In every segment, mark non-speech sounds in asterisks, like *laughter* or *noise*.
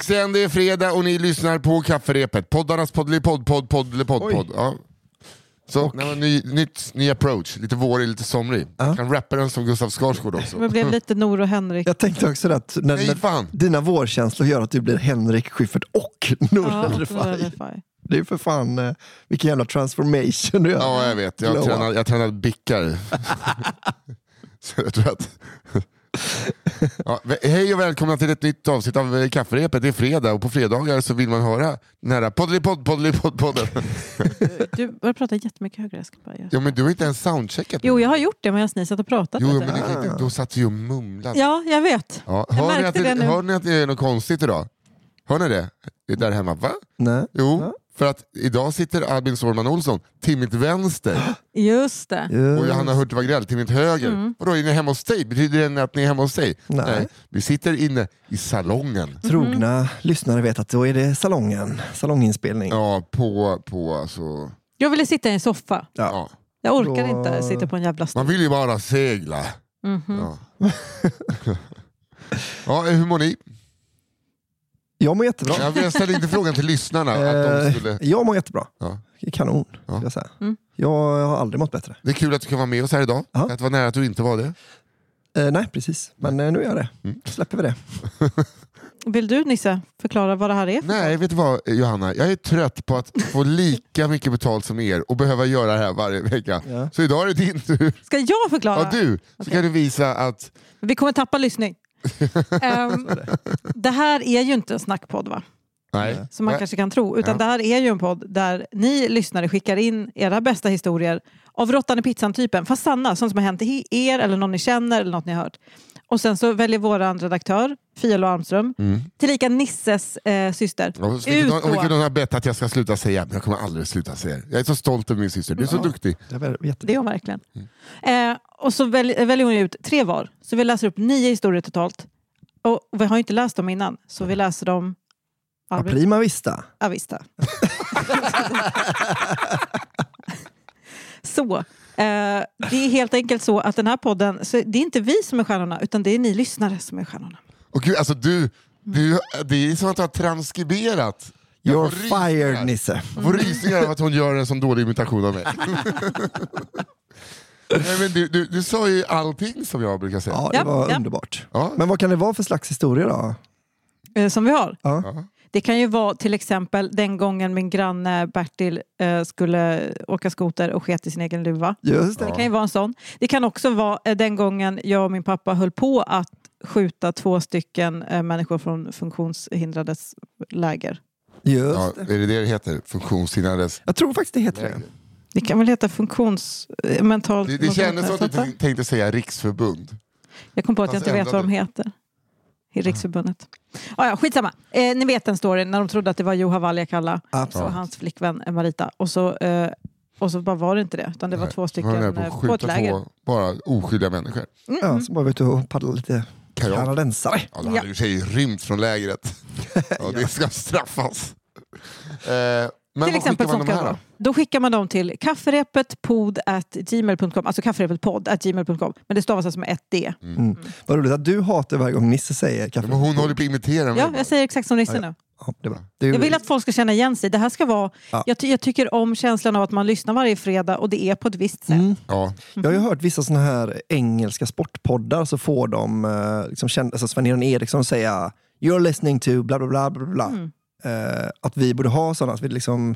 dags igen, det är fredag och ni lyssnar på kafferepet. Poddarnas poddelipodd, podd, poddelipodd, Oj. podd. Ja. Så, nej, men ny, nytt, ny approach, lite vårig, lite somrig. Ja. Kan rappa den som Gustav Skarsgård också. Det blev lite Nor och Henrik. Jag tänkte också att när, Nej när dina vårkänslor gör att du blir Henrik Schyffert och *laughs* Nour Ja, Refai. Det är för fan eh, vilken jävla transformation du gör. Ja jag vet, jag tränar bickar. *laughs* Så jag tror att... Ja, hej och välkomna till ett nytt avsnitt av eh, Kafferepet. Det är fredag och på fredagar så vill man höra den här poddelipodd, poddelipodd, podden. *laughs* Du börjar prata jättemycket högre. Jag ska bara göra. Ja men du har inte ens soundcheckat. Jo, jag har gjort det medan ni satt och pratade. Jo, men du. det kan inte, då satt vi och mumlade. Ja, jag vet. Ja, Jag hör, ni att det, det nu. hör ni att det är något konstigt idag? Hör ni det? Det är där hemma, va? Nej. Jo, Ja. För att idag sitter Albin Sårman Olsson till mitt vänster Just det. Just. och Johanna Hurtig Wagrell till mitt höger. Mm. Vadå, är ni hemma hos dig? Betyder det att ni är hemma hos dig? Nej. Vi sitter inne i salongen. Trogna lyssnare vet att då är det salongen, salonginspelning. Ja, på, på alltså... Jag ville sitta i en soffa. Ja. Jag orkar Då- inte sitta på en jävla stol. Man vill ju bara segla. Mhm. Ja. *laughs* ja, hur mår ni? Jag mår jättebra. Jag ställde inte frågan till lyssnarna. Att de Eh, skulle... Jag mår jättebra. Ja. Kanon, Ja. jag säga. Mm. Jag har aldrig mått bättre. Det är kul att du kan vara med oss här idag. Ja. Det var nära att du inte var det. Eh, nej, precis. Men eh, nu är jag det. Mm. Släpper vi det. *laughs* Vill du Nisse förklara vad det här är? Nej, vet du vad Johanna? Jag är trött på att få *laughs* lika mycket betalt som er och behöva göra det här varje vecka. Ja. Så idag är det din tur. Ska jag förklara? Ja, du. Så Okej. kan du visa att... Vi kommer tappa lyssning. *laughs* Ehm, det här är ju inte en snackpodd va? Nej. Som man Nej. kanske kan tro. Utan Ja. det här är ju en podd där ni lyssnare skickar in era bästa historier av råttan i pizzan-typen. Fast sanna, sånt som har hänt er eller någon ni känner eller något ni har hört. Och sen så väljer vår redaktör, Fia Armström, Mm. tillika Nisses eh, syster, Ja, ut Vilket hon- vilket hon har bett att jag ska sluta säga, men jag kommer aldrig sluta säga det. Jag är så stolt över min syster, du är så Ja. duktig. Det är hon verkligen. Mm. Eh, och så väl, väljer hon ut tre var. Så vi läser upp nio historier totalt. Och vi har inte läst dem innan, så vi läser dem... Albin? prima vista. Ja, visst. *laughs* det. så. Eh, det är helt enkelt så att den här podden, så det är inte vi som är stjärnorna, utan det är ni lyssnare som är stjärnorna. Och gud, alltså du, du, det är som att du har transkriberat. Jag You're rysningar. fired Nisse. Jag får rysningar av att hon gör en sån dålig imitation av mig. *laughs* Nej, men du, du, du sa ju allting som jag brukar säga. Ja, det var ja. underbart. Ja. Men vad kan det vara för slags historia då? Eh, som vi har. Ja. Det kan ju vara till exempel den gången min granne Bertil eh, skulle åka skoter och sket i sin egen luva. Just det. Det kan ju vara en sån. Det kan också vara eh, den gången jag och min pappa höll på att skjuta två stycken eh, människor från funktionshindrades läger. Just Ja, det. är det det det heter? Funktionshindrades Jag tror faktiskt det heter det. Det kan väl heta funktions... eh, mentalt... Det, det något kändes som att du tänkte säga riksförbund. Jag kom på att jag Fast inte vet vad de heter. I Riksförbundet. Ah, ja, skitsamma. Eh, ni vet den storyn när de trodde att det var Juha Valjakalla Absolut. och hans flickvän Marita. Och så, eh, och så bara var det inte det. Utan det var Nej, två Var stycken där på eh, på ett läger. två bara oskyldiga människor. Ja, så bara vet du och paddla lite kanadensare. Ja, då hade ju sig rymt från lägret. *laughs* Ja, det ska straffas. Eh, men Till exempel skickar man sånt de kan då? Då skickar man dem till kafferepetpod.gmail.com Alltså kafferepetpodd.gmail.com Men det stavas alltså med ett D. Mm. Vad roligt att du hatar varje gång Nisse säger kaffe. Men hon håller på att imitera mig. Ja, jag säger exakt som Nisse nu. Ja, det är bra. Det är Jag vill att folk ska känna igen sig. Det här ska vara... Ja. Jag, ty- jag tycker om känslan av att man lyssnar varje fredag och det är på ett visst sätt. Mm. Ja. Jag har ju hört vissa såna här engelska sportpoddar så får de eh, liksom, alltså Sven-Göran Eriksson säga You're listening to bla bla bla. bla, bla. Mm. Eh, att vi borde ha sådana, att vi liksom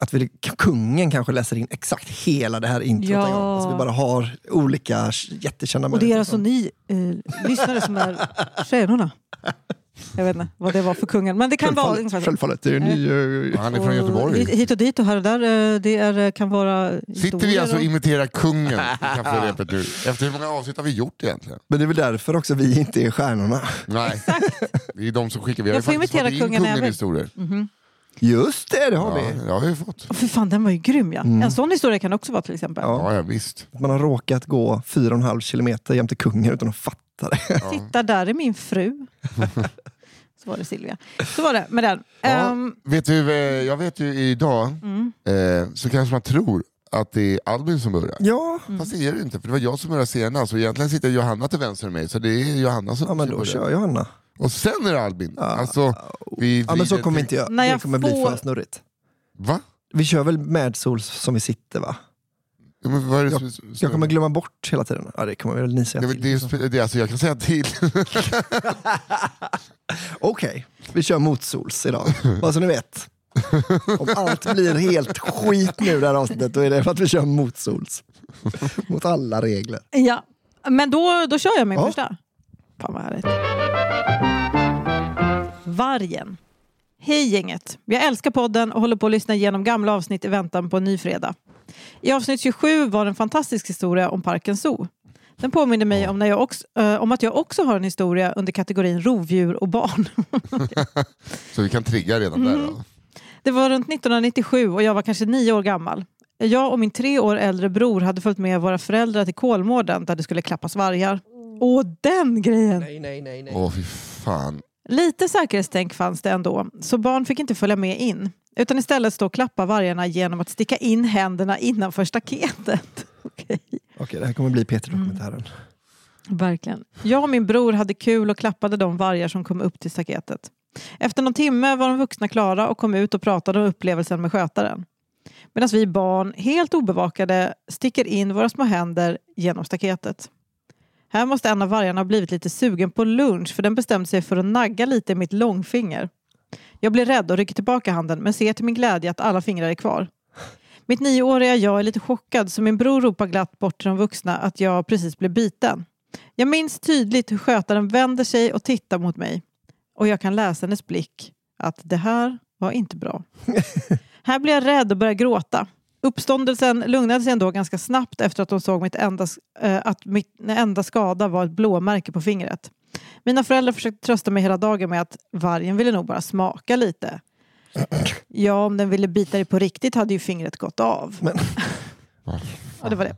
att vi, kungen kanske läser in exakt hela det här introt Ja. en gång. Alltså vi bara har olika jättekända Och det är människor alltså som- ni eh, lyssnare som är *laughs* stjärnorna. Jag vet inte vad det var för kungen. Men det kan vara ungefär Självfallet, självfallet. Det är ny, eh, Han är från Göteborg. hit- och dit och här och där. eh, Det är, kan vara Sitter vi alltså och imiterar kungen i *laughs* kafferepet nu? Efter hur många avsnitt har vi gjort egentligen? Men det är väl därför också vi inte är stjärnorna. Nej, det är de som skickar. Vi har Jag ju får faktiskt imitera fått in kungen även. kungen-historier. Mhm. Just det, det har Ja, vi. det har vi fått. Åh, för fan, den var ju grym ja. Mm. En sån historia kan också vara till exempel. Ja. Ja, ja visst. Man har råkat gå fyra och en halv kilometer jämte kungen utan att fatta det. *laughs* Ja. Titta, där är min fru. *laughs* Så var det Silvia. Så var det med den. Ja, Ehm, vet du, eh, jag vet ju idag mm. eh, så kanske man tror att det är Albin som börjar. Ja, Fast det är det inte, för det var jag som började senast och egentligen sitter Johanna till vänster om mig, så det är Johanna som ja men då börjar. kör Johanna. Och sen är det Albin. Alltså, vi Ja, men så kommer inte jag. Det jag kommer bli får- för snurrigt. Va? Vi kör väl med sols som vi sitter va? Ja, men vad är det som, som, Jag kommer glömma bort hela tiden. Ja, det kommer väl ni säga Nej, men till. det, är- det, är alltså, jag kan säga till. *laughs* Okej, vi kör motsols idag. Bara så ni vet. Om allt blir helt skit nu det här avsnittet, då är det för att vi kör motsols. Mot alla regler. Ja, men då, då kör jag min Ja. första. Fan vad härligt. Vargen. Hej gänget! Jag älskar podden och håller på att lyssna igenom gamla avsnitt i väntan på en ny fredag. I avsnitt 27 var det en fantastisk historia om Parken Zoo. Den påminner mig om, när jag också, eh, om att jag också har en historia under kategorin rovdjur och barn. *laughs* Så vi kan trigga redan där. Då. Det var runt 1997 och jag var kanske nio år gammal. Jag och min tre år äldre bror hade följt med våra föräldrar till Kolmården där det skulle klappas vargar. Åh, den grejen! Nej, nej, nej. nej. Åh fy fan. Lite säkerhetstänk fanns det ändå, så barn fick inte följa med in. Utan istället stå och klappa vargarna genom att sticka in händerna innanför staketet. *laughs* Okej. Okej, det här kommer bli Peter-dokumentären. Verkligen. Jag och min bror hade kul och klappade de vargar som kom upp till staketet. Efter någon timme var de vuxna klara och kom ut och pratade om upplevelsen med skötaren. Medan vi barn, helt obevakade, sticker in våra små händer genom staketet. Här måste en av vargarna ha blivit lite sugen på lunch för den bestämde sig för att nagga lite i mitt långfinger. Jag blir rädd och rycker tillbaka handen men ser till min glädje att alla fingrar är kvar. Mitt nioåriga jag är lite chockad så min bror ropar glatt bort till de vuxna att jag precis blev biten. Jag minns tydligt hur skötaren vänder sig och tittar mot mig. Och jag kan läsa hennes blick att det här var inte bra. *laughs* här blir jag rädd och börjar gråta. Uppståndelsen lugnade sig ändå ganska snabbt efter att de såg mitt enda, eh, att mitt enda skada var ett blåmärke på fingret. Mina föräldrar försökte trösta mig hela dagen med att vargen ville nog bara smaka lite. Ja, om den ville bita dig på riktigt hade ju fingret gått av. Men- *laughs* Ja, det var det.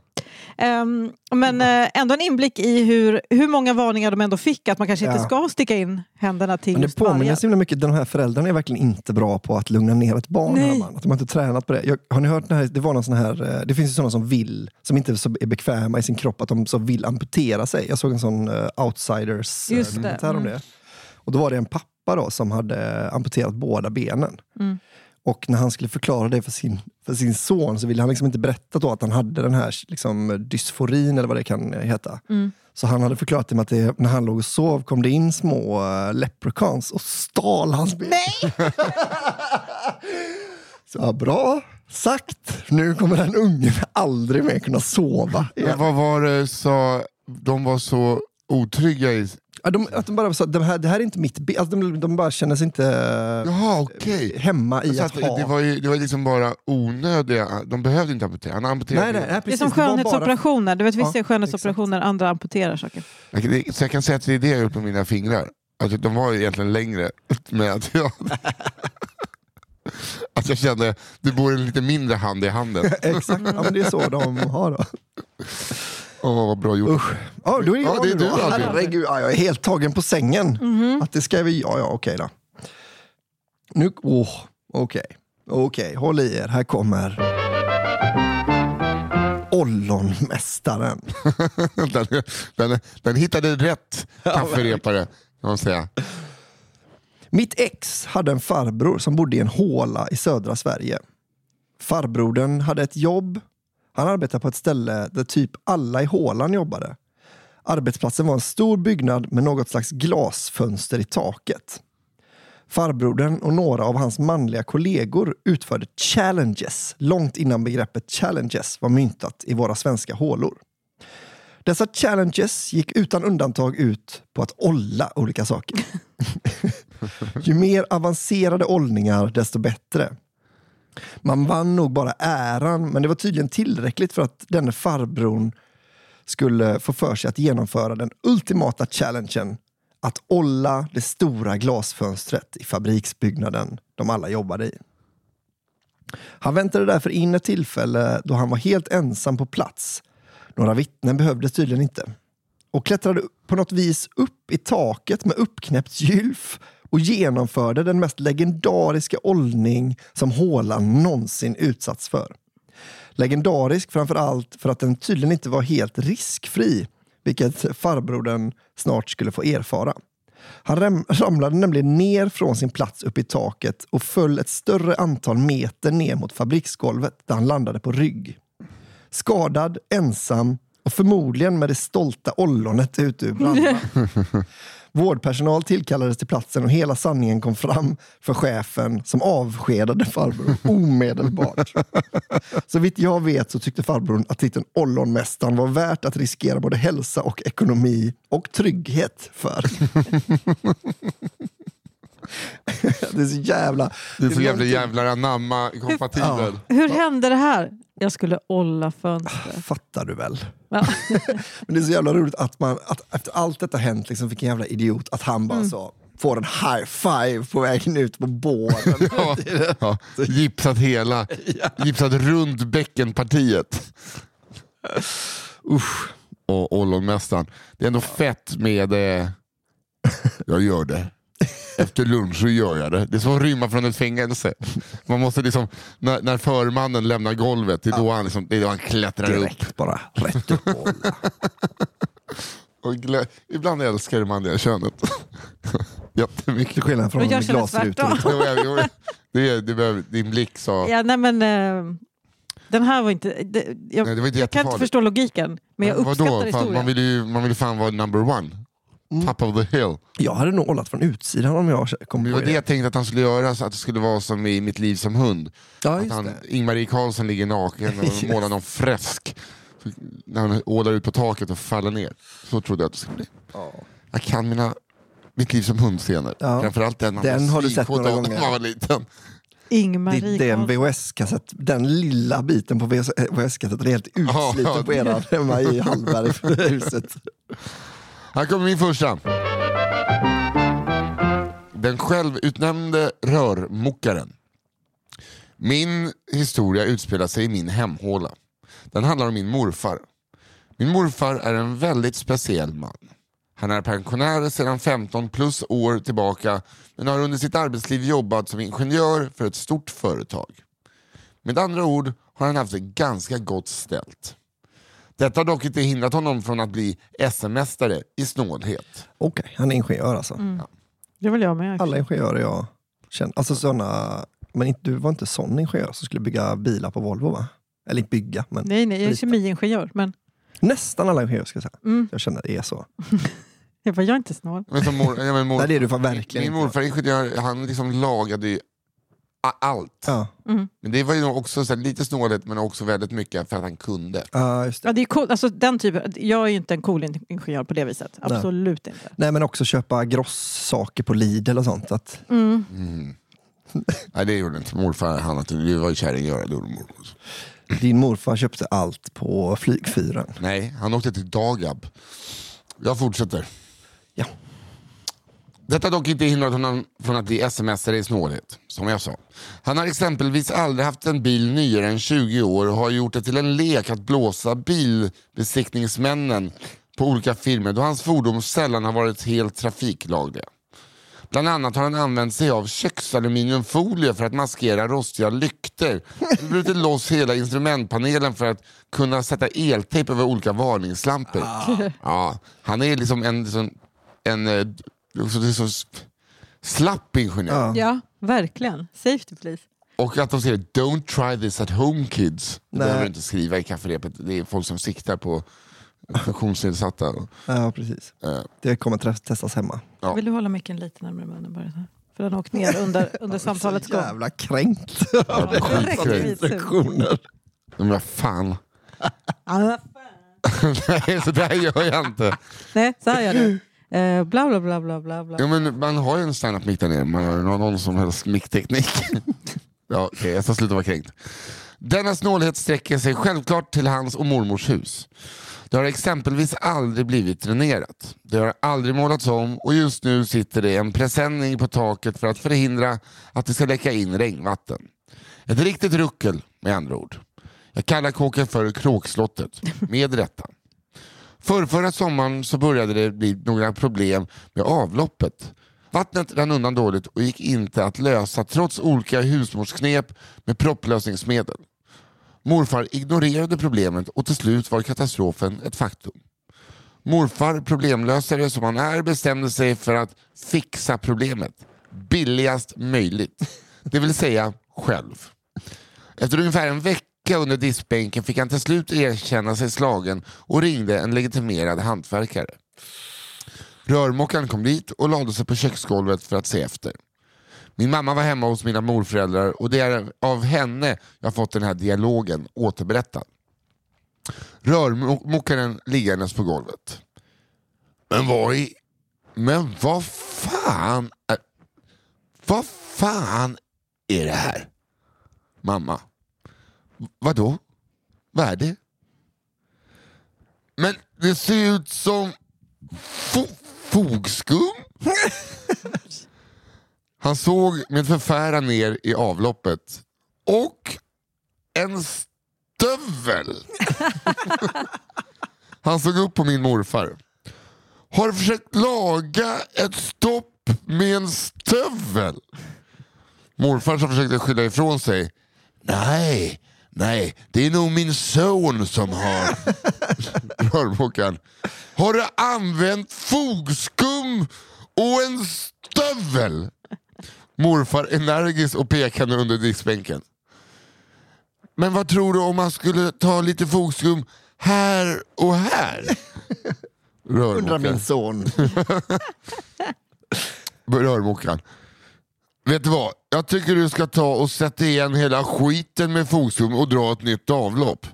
Ehm, men eh, ändå en inblick i hur, hur många varningar de ändå fick att man kanske inte Ja. ska sticka in händerna till Men det påminner så himla mycket, de här föräldrarna är verkligen inte bra på att lugna ner ett barn. Nej. hör man. Att de har inte tränat på det. Jag, har ni hört den här, det var någon sån här, eh, det finns ju sådana som vill, som inte är så är bekväma i sin kropp, att de så vill amputera sig. Jag såg en sån uh, outsiders eh, Just det, dokumentär om mm. det. Och då var det en pappa då som hade amputerat båda benen. Mm. Och när han skulle förklara det för sin, för sin son så ville han liksom inte berätta då att han hade den här liksom, dysforin eller vad det kan heta. Mm. Så han hade förklarat det med att det, när han låg och sov kom det in små uh, leprechauns och stal hans ben. Nej! *laughs* Så ja, bra sagt. Nu kommer den ungen aldrig mer kunna sova. Men vad var det sa, de var så otrygga i... Ja, de, att de bara sa, det här, det här är inte mitt. Alltså, de, de bara känner sig inte Jaha okej. hemma i Så att att ha... det var ju det var liksom bara onödiga, de behövde inte amputera. Han amputerade nej, nej, nej, Det är precis, som var bara- skönhetsoperationer. Du vet, vissa Ja, är skönhetsoperationer, andra amputerar saker. Jag kan- det- Så jag kan säga att det är det jag gjort med mina fingrar. Alltså, de var ju egentligen längre, *laughs* men att jag, *laughs* att jag kände det bor en lite mindre hand i handen. *laughs* Exakt, ja, men det är så de har då. Åh vad bra gjort. Usch. Ja, då är Ja, jag det är du. Albin. Herregud, ja, jag är helt tagen på sängen. Att det ska vi, ja, ja, okej då. Nu, åh, okej. Okej, håll i er. Här kommer Ollonmästaren. *laughs* den, den, den hittade rätt kafferepare, kan man säga. Mitt ex hade en farbror som bodde i en håla i södra Sverige. Farbrodern hade ett jobb. Han arbetade på ett ställe där typ alla i hålan jobbade. Arbetsplatsen var en stor byggnad med något slags glasfönster i taket. Farbrodern och några av hans manliga kollegor utförde challenges långt innan begreppet challenges var myntat i våra svenska hålor. Dessa challenges gick utan undantag ut på att olla olika saker. *laughs* Ju mer avancerade ållningar, desto bättre. Man vann nog bara äran, men det var tydligen tillräckligt för att denne farbrorn skulle få för sig att genomföra den ultimata challengen att olla det stora glasfönstret i fabriksbyggnaden de alla jobbade i. Han väntade därför in ett tillfälle då han var helt ensam på plats. Några vittnen behövdes tydligen inte. Och klättrade på något vis upp i taket med uppknäppt gylf och genomförde den mest legendariska ollning som hålan någonsin utsatts för. Legendarisk framför allt för att den tydligen inte var helt riskfri, vilket farbrodern snart skulle få erfara. Han ramlade nämligen ner från sin plats upp i taket och föll ett större antal meter ner mot fabriksgolvet där han landade på rygg. Skadad, ensam och förmodligen med det stolta ollonet ute ur brallorna. *laughs* Vårdpersonal tillkallades till platsen och hela sanningen kom fram för chefen som avskedade farbror *laughs* omedelbart. Så vitt jag vet så tyckte farbrorn att titeln Ollonmästaren var värt att riskera både hälsa och ekonomi och trygghet för. *laughs* det är så jävla... Det är så jävla jävlar anamma kompatibel. Hur hände det här? Jag skulle olla fönstret. Fattar du väl? Ja. *laughs* Men det är så jävla roligt att man, att efter allt detta hänt, liksom, vilken jävla idiot, att han bara så får en high five på vägen ut på båren. *laughs* Ja, ja. Gipsat hela, *laughs* gipsat runt bäckenpartiet. Usch. Och ollonmästaren. Det är ändå fett med, eh, jag gör det. Efter lunch så gör jag det. Det är som att rymma från ett fängelse. Man måste liksom, när, när förmannen lämnar golvet, det är då han, liksom, det är då han klättrar upp. Direkt bara rätt upp och hålla. Och glä- ibland älskar man det könet. *laughs* Jättemycket. Till skillnad från Och jag känner glasrutor. tvärtom. Jo, jag- jo, det, är- det behöver, din blick sa... Ja, nej, men, eh, den här var inte... Det, jag, Nej, det var inte jag kan inte jättefarligt. förstå logiken, men jag Vadå? uppskattar Fan, historien. man vill ju man vill ju fan vara number one. Top of the hill. Jag hade nog hållit från utsidan om jag kom Det på var det det. jag tänkte att han skulle göra, så att det skulle vara som i Mitt liv som hund. Ja, att han, det. Ingmarie Karlsson ligger naken och *laughs* Yes. målar någon fresk. När han ålar ut på taket och faller ner. Så trodde jag att det skulle bli. Ja. Jag kan mina Mitt liv som hund-scener. Ja. Framförallt den man Den har du sett några av när gånger. man var liten. Ingmarie Det, det är en. VHS-kassett, den lilla biten på VHS-kassetten är helt utsliten ja. på eran *laughs* hemma i Hallberghuset. *laughs* Här kommer min första. Den självutnämnde rörmokaren. Min historia utspelar sig i min hemhåla. Den handlar om min morfar. Min morfar är en väldigt speciell man. Han är pensionär sedan 15 plus år tillbaka men har under sitt arbetsliv jobbat som ingenjör för ett stort företag. Med andra ord har han haft det ganska gott ställt. Detta har dock inte hindrat honom från att bli SM-mästare i snålhet. Okej, han är ingenjör alltså. Mm. Det vill jag med. Alla ingenjörer jag känner, alltså såna, men du var inte sån ingenjör som skulle bygga bilar på Volvo va? Eller inte bygga, men Nej, nej, jag är Lite. kemiingenjör. Men nästan alla ingenjörer ska jag säga. mm, Jag känner det är så. *laughs* jag, bara, jag är inte snål. Men som mor, ja, men mor, Nej, det är du fan verkligen min morfar ingenjör, han liksom lagade ju allt. Ja, Mm. Men det var ju också så här, lite snålhet men också väldigt mycket för att han kunde. ja just det. Ja, det är cool. alltså, den typen, jag är ju inte en cool in- ingenjör på det viset. Absolut inte. Nej men också köpa gross-saker på Lidl och sånt. Att, Mm. Mm. Nej det gjorde inte morfar, han inte, det var ju kärringgöra. det gjorde mormor. din morfar köpte allt på flygfyren. Nej, han åkte till Dagab. Jag fortsätter. Ja. Detta har dock inte hindrat honom från att bli sms i snålhet, som jag sa. Han har exempelvis aldrig haft en bil nyare än 20 år och har gjort det till en lek att blåsa bilbesiktningsmännen på olika firmor då hans fordon sällan har varit helt trafiklagliga. Bland annat har han använt sig av köksaluminiumfolie för att maskera rostiga lykter. Brutit loss hela instrumentpanelen för att kunna sätta eltejp över olika varningslampor. Ja, han är liksom en, liksom, en, så det är så slapp ingenjör. Ja. Ja, verkligen. Safety please. Och att de säger “Don't try this at home kids”. Det behöver du inte skriva i kafferepet. Det är folk som siktar på funktionsnedsatta. *laughs* Ja, precis. Eh, Det kommer testas hemma. Ja. Vill du hålla micken lite närmare munnen bara? så? För den har åkt ner under, *laughs* under samtalets gång. jävla kränkt. Lite. Instruktioner. Men vad fan. *laughs* Nej, så där gör jag inte. Nej, så här gör du. Eh, bla bla bla bla bla. bla. Ja, men man har ju en stand-up mick där nere, man har någon, någon som helst mickteknik. *laughs* ja, okay, jag ska sluta vara kränkt. Denna snålhet sträcker sig självklart till hans och mormors hus. Det har exempelvis aldrig blivit dränerat. Det har aldrig målats om och just nu sitter det en presenning på taket för att förhindra att det ska läcka in regnvatten. Ett riktigt ruckel med andra ord. Jag kallar kåken för Kråkslottet, med rätta. Förrförra sommaren så började det bli några problem med avloppet. Vattnet rann undan dåligt och gick inte att lösa trots olika husmorsknep med propplösningsmedel. Morfar ignorerade problemet och till slut var katastrofen ett faktum. Morfar, problemlösare som han är, bestämde sig för att fixa problemet billigast möjligt. Det vill säga själv. Efter ungefär en vecka under diskbänken fick han till slut erkänna sig slagen och ringde en legitimerad hantverkare. Rörmokaren kom dit och lade sig på köksgolvet för att se efter. Min mamma var hemma hos mina morföräldrar och det är av henne jag fått den här dialogen återberättad. Rörmokaren liggandes på golvet. Men vad i... Men vad fan... Är, vad fan är det här? Mamma. Vadå? Vad är det? Men det ser ut som fo fogskum. *laughs* Han såg med förfäran ner i avloppet. Och en stövel. *laughs* Han såg upp på min morfar. Har du försökt laga ett stopp med en stövel? Morfar som försökte skylla ifrån sig. Nej, nej, det är nog min son som har. *laughs* Rörmokaren. Har du använt fogskum och en stövel? Morfar energiskt och pekande under diskbänken. Men vad tror du om man skulle ta lite fogskum här och här? *laughs* Undrar min son. *laughs* Rörmokaren. Vet du vad? Jag tycker du ska ta och sätta igen hela skiten med fogskum och dra ett nytt avlopp.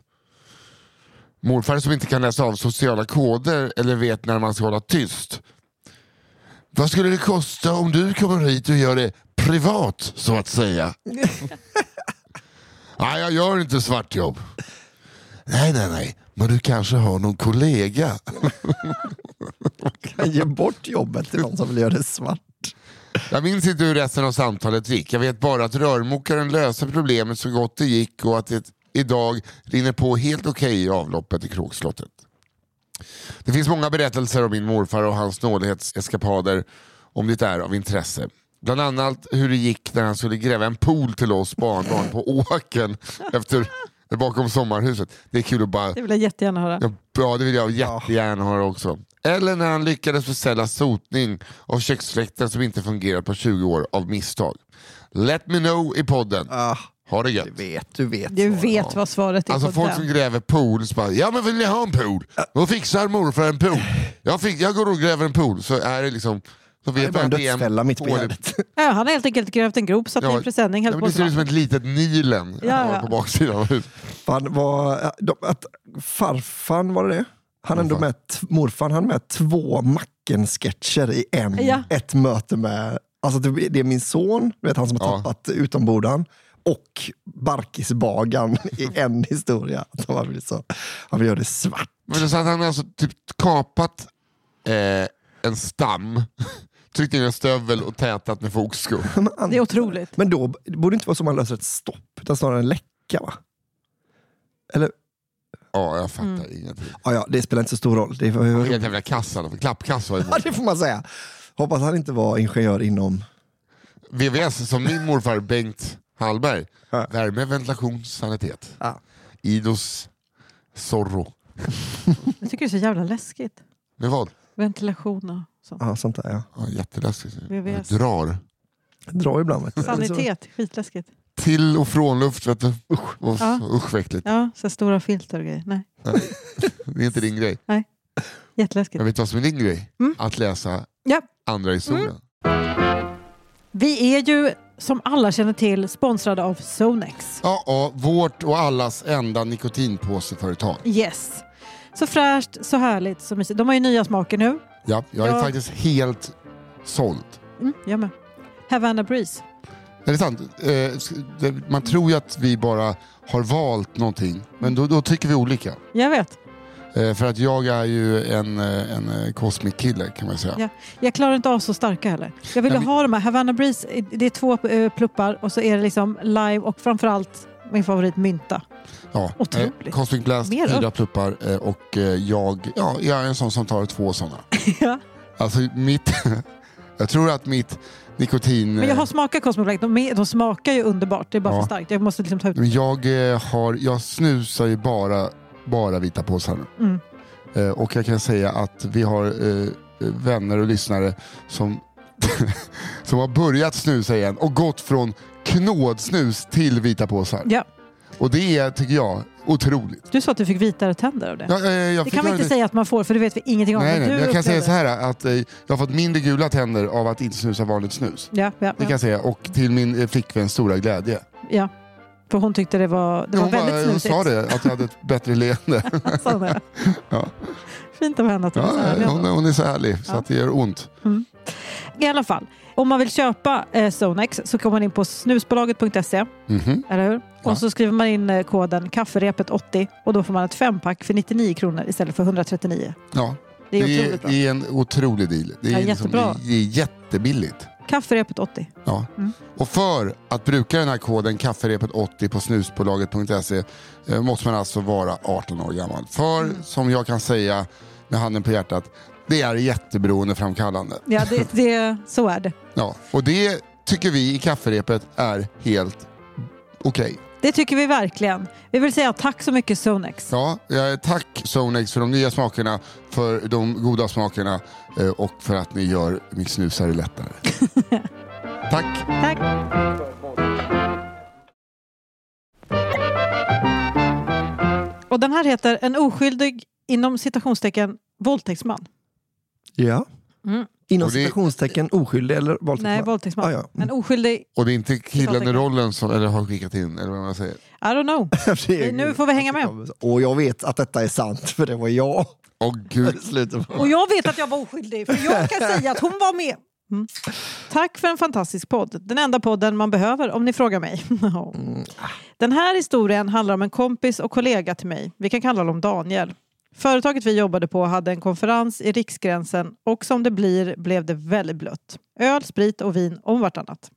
Morfar som inte kan läsa av sociala koder eller vet när man ska hålla tyst. Vad skulle det kosta om du kommer hit och gör det privat så att säga? *laughs* nej, jag gör inte svartjobb. Nej, nej, nej. Men du kanske har någon kollega? *laughs* Kan ge bort jobbet till någon som vill göra det svart. Jag minns inte hur resten av samtalet gick. Jag vet bara att rörmokaren löste problemet så gott det gick och att det idag rinner på helt okej i avloppet i Kråkslottet. Det finns många berättelser om min morfar och hans nådighetseskapader om det är av intresse. Bland annat hur det gick när han skulle gräva en pool till oss barnbarn på åken efter, bakom sommarhuset. Det är kul att bara... Det vill jag jättegärna höra. Ja, Ja, det vill jag jättegärna höra också. Eller när han lyckades beställa sotning av köksfläkten som inte fungerat på 20 år av misstag. Let me know i podden. Ah, Ha det du gött. vet, du vet. Du vet vad svaret är Alltså folk som den. gräver pool, så bara, ja men vill ni ha en pool? Då fixar morfar en pool. Jag, fick, jag går och gräver en pool, så är det liksom... Så Det är vet bara en man att det är en dödsfälla mitt på gärdet. *laughs* Ja, han har helt enkelt grävt en grop, satt Ja, in presenning, Ja, men det ser ut som ett litet Nilen Ja, ja. på baksidan av huset. Farfan, var det det? Han ändå med, morfan han med två Macken-sketcher i en, Ja. ett möte med... Alltså det, är min son, du vet han som har Ja. tappat utombordan, och Barkisbagan *laughs* i en historia. Han vill, så, han vill göra det svart. Men det är så att han har alltså typ kapat eh, en stam, tryckt in en stövel och tätat med *laughs* an- Det är otroligt. men då det borde det inte vara så man löser ett stopp, utan snarare en läcka va? Eller, Ja, jag fattar Mm. ingenting. ja, ja, det spelar inte så stor roll. Det, var, Helt jävla kassa, klappkassa ju ja, det får man säga. Hoppas han inte var ingenjör inom... VVS som min morfar Bengt Hallberg. Ja. Värme, ventilation, sanitet. Ja. Idos Zorro. Jag tycker det är så jävla läskigt. Med vad? Ventilation och sånt. Ja, sånt där ja. Ja, jätteläskigt. VVS. Drar. Dra ibland. Vet du. Sanitet, skitläskigt. Till och från luft, vet du. Usch, och, Ja. usch vad äckligt. Ja, så stora filter och grejer. Nej, Det är inte din grej. jätteläskigt. Jag vet vad som är din grej? Mm. Att läsa Ja. andra historien. Vi är ju, som alla känner till, sponsrade av Sonex. Ja, ja, vårt och allas enda nikotinpåseföretag. Yes. Så fräscht, så härligt, så mysigt. De har ju nya smaker nu. Ja, jag är Ja. faktiskt helt såld. Mm, jag med. Havana Breeze. Är det sant? Eh, Man tror ju att vi bara har valt någonting, men då, då tycker vi olika. Jag vet. Eh, För att jag är ju en, eh, en eh, cosmic kille kan man säga. Ja. Jag klarar inte av så starka heller. Jag ville men- ha de här. Havana Breeze, det är två eh, pluppar och så är det liksom live och framförallt min favorit mynta. Ja. Otroligt. Eh, Cosmic Blast, Mer fyra upp. pluppar eh, och eh, jag, ja, jag är en sån som tar två sådana. *laughs* ja. Alltså mitt, *laughs* jag tror att mitt nikotin... Men jag har eh, smakat Cosmo Black. De, de smakar ju underbart. Det är bara Ja. för starkt. Jag måste liksom ta ut... men jag, eh, har, jag snusar ju bara, bara vita påsar nu. Mm. Eh, och jag kan säga att vi har eh, vänner och lyssnare som, *laughs* som har börjat snusa igen och gått från knådsnus till vita påsar. Ja. Och det är, tycker jag, otroligt. Du sa att du fick vitare tänder av det. Ja, det kan göra inte säga att man får för det vet vi ingenting om. Nej, nej, jag kan säga så här att eh, jag har fått mindre gula tänder av att inte snusa vanligt snus. Ja, ja, Det kan ja. jag säga. Och till min eh, flickväns stora glädje. ja. För hon tyckte det var, det var hon, bara- väldigt hon snusigt. sa det, att jag hade ett bättre leende. *laughs* Hon det? *laughs* Ja. Fint av henne att hon är så Ja, ärlig hon, hon är så ärlig så Ja. att det gör ont. I alla fall, om man vill köpa eh, Zonex så kommer man in på snusbolaget.se, Mhm. eller hur? Ja. Och så skriver man in eh, koden kafferepet80 och då får man ett fempack för 99 kronor istället för 139. Ja, Det är det, otroligt bra. är en otrolig deal. Det är, Ja, liksom, jättebra. det är jättebilligt. Kafferepet80. Ja. Mm. Och för att bruka den här koden kafferepet80 på snusbolaget.se eh, måste man alltså vara 18 år gammal. För Mm. som jag kan säga med handen på hjärtat, det är jätteberoendeframkallande. Ja, det, det, så är det. Ja. Och det tycker vi i kafferepet är helt okej. Det tycker vi verkligen. Vi vill säga tack så mycket Zonex. Ja, tack Sonex för de nya smakerna, för de goda smakerna eh, och för att ni gör mitt snusare lättare. *laughs* tack! Tack. Och den här heter En oskyldig, inom citationstecken, våldtäktsman. Ja. Mm. Inom Och det- citationstecken oskyldig eller våldtäktsman? Nej, våldtäktsman. Ah, ja. En oskyldig, Och det är inte killen i rollen som eller har skickat in, eller vad man säger. I don't know. *laughs* Det är- Nu får vi hänga med. Och jag vet att detta är sant, för det var jag. Åh gud. i slutet på- Och jag vet att jag var oskyldig, för jag kan säga att hon var med. Mm. Tack för en fantastisk podd. Den enda podden man behöver om ni frågar mig. *laughs* Den här historien handlar om en kompis och kollega till mig. Vi kan kalla honom Daniel. Företaget vi jobbade på hade en konferens i Riksgränsen och som det blir blev det väldigt blött. Öl, sprit och vin om vartannat.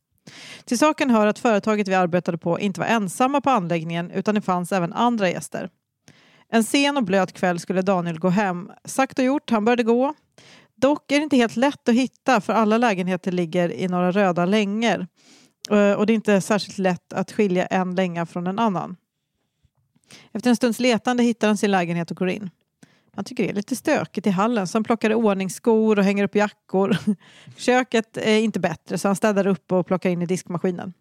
Till saken hör att företaget vi arbetade på inte var ensamma på anläggningen utan det fanns även andra gäster. En sen och blöt kväll skulle Daniel gå hem. Sagt och gjort, han började gå. Dock är det inte helt lätt att hitta för alla lägenheter ligger i några röda längor. Eh, och det är inte särskilt lätt att skilja en länga från en annan. Efter en stunds letande hittar han sin lägenhet och går in. Han tycker det är lite stökigt i hallen så han plockar i och hänger upp jackor. *laughs* Köket är inte bättre så han städar upp och plockar in i diskmaskinen.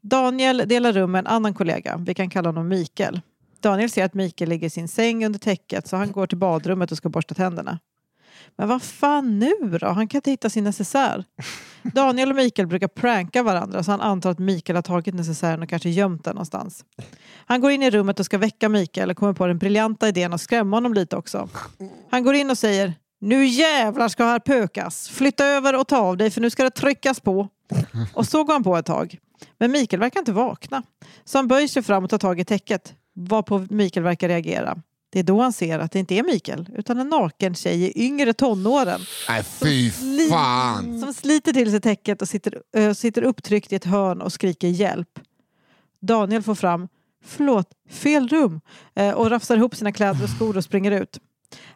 Daniel delar rum med en annan kollega. Vi kan kalla honom Mikael. Daniel ser att Mikael ligger i sin säng under täcket så han går till badrummet och ska borsta tänderna. Men vad fan nu då? Han kan inte hitta sin necessär. Daniel och Mikael brukar pranka varandra så han antar att Mikael har tagit necessären och kanske gömt den någonstans. Han går in i rummet och ska väcka Mikael och kommer på den briljanta idén att skrämma honom lite också. Han går in och säger Nu jävlar ska här pökas. Flytta över och ta av dig för nu ska det tryckas på. Och så går han på ett tag. Men Mikael verkar inte vakna. Så han böjer sig fram och tar tag i täcket. Varpå Mikael verkar reagera. Det är då han ser att det inte är Mikael utan en naken tjej i yngre tonåren Nej fy fan. som sliter till sig täcket och sitter, äh, sitter upptryckt i ett hörn och skriker hjälp. Daniel får fram Förlåt, fel rum eh, och rafsar ihop sina kläder och skor och springer ut.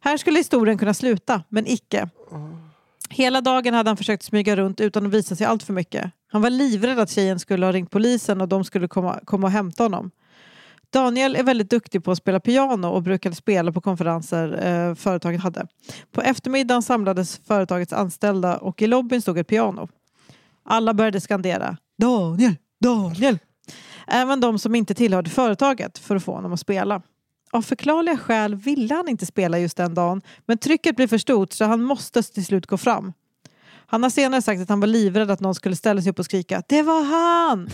Här skulle historien kunna sluta, men icke. Hela dagen hade han försökt smyga runt utan att visa sig allt för mycket. Han var livrädd att tjejen skulle ha ringt polisen och de skulle komma, komma och hämta honom. Daniel är väldigt duktig på att spela piano och brukade spela på konferenser eh, företaget hade. På eftermiddagen samlades företagets anställda och i lobbyn stod ett piano. Alla började skandera Daniel, Daniel. Även de som inte tillhörde företaget för att få honom att spela. Av förklarliga skäl ville han inte spela just den dagen men trycket blev för stort så han måste till slut gå fram. Han har senare sagt att han var livrädd att någon skulle ställa sig upp och skrika Det var han!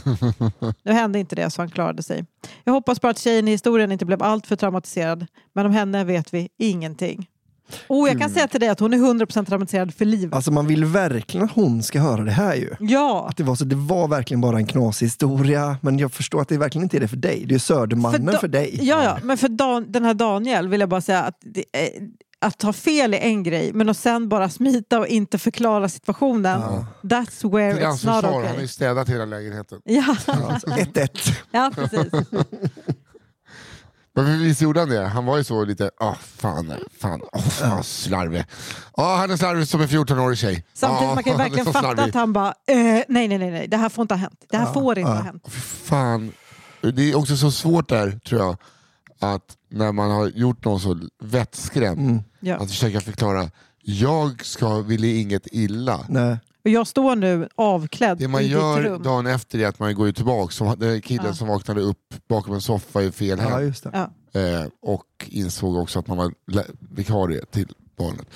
*laughs* nu hände inte det så han klarade sig. Jag hoppas bara att tjejen i historien inte blev alltför traumatiserad men om henne vet vi ingenting. Oh, jag kan säga till dig att hon är 100% traumatiserad för livet. Alltså man vill verkligen att hon ska höra det här ju. Ja! Att det, var så, det var verkligen bara en knasig historia, men jag förstår att det verkligen inte är det för dig. Det är Södermannen da- för, dig. Ja, ja, men för Dan, den här Daniel vill jag bara säga att det, eh, att ta fel är en grej, men att sen bara smita och inte förklara situationen, that's where Till it's not försvar, han har okay. ju städat hela lägenheten. Ja, Alltså, 1-1. ja, precis. Men visst gjorde han det? Han var ju så lite, ah fan, fan, oh, fan slarvig. Ja, han är slarvig som en 14-årig tjej. Samtidigt Ja, man kan ju verkligen *laughs* fatta slarvig. att han bara, eh, nej, nej, nej, nej, det här får inte ha hänt. Det här får inte ha hänt. Fan. Det är också så svårt där, tror jag, att när man har gjort någon så vettskrämd. Mm. Ja. Att försöka förklara, jag ska, ville inget illa. Nej. Och jag står nu avklädd Det man i gör ditt rum. dagen efter är att man går ju tillbaka. Som, den killen Ja. som vaknade upp bakom en soffa i fel Ja, hem. just det. Ja. Eh, och insåg också att man var vikarie till barnet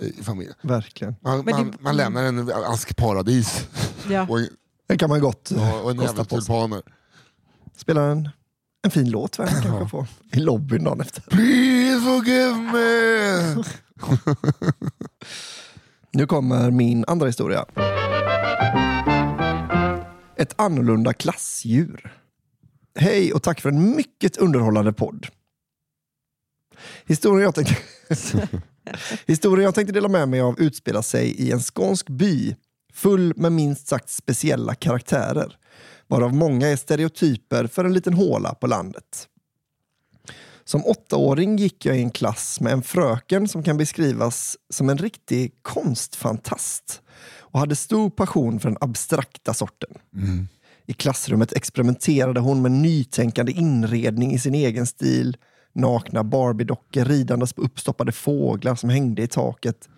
eh, i familjen. Verkligen. Man, man, det- man lämnar en ask paradis Ja. *laughs* och, en- Det kan man gott och en kosta jävla på sig. tulpaner. Spela en, en fin låt henne kanske på, i lobbyn dagen efter. Please forgive me! *laughs* Nu kommer min andra historia. Ett annorlunda klassdjur. Hej och tack för en mycket underhållande podd. Historien jag tänkte, *laughs* Historien jag tänkte dela med mig av utspelar sig i en skånsk by full med minst sagt speciella karaktärer, varav många är stereotyper för en liten håla på landet. Som åttaåring gick jag i en klass med en fröken som kan beskrivas som en riktig konstfantast och hade stor passion för den abstrakta sorten. I klassrummet experimenterade hon med nytänkande inredning i sin egen stil, nakna Barbie-dockor ridandes på uppstoppade fåglar som hängde i taket.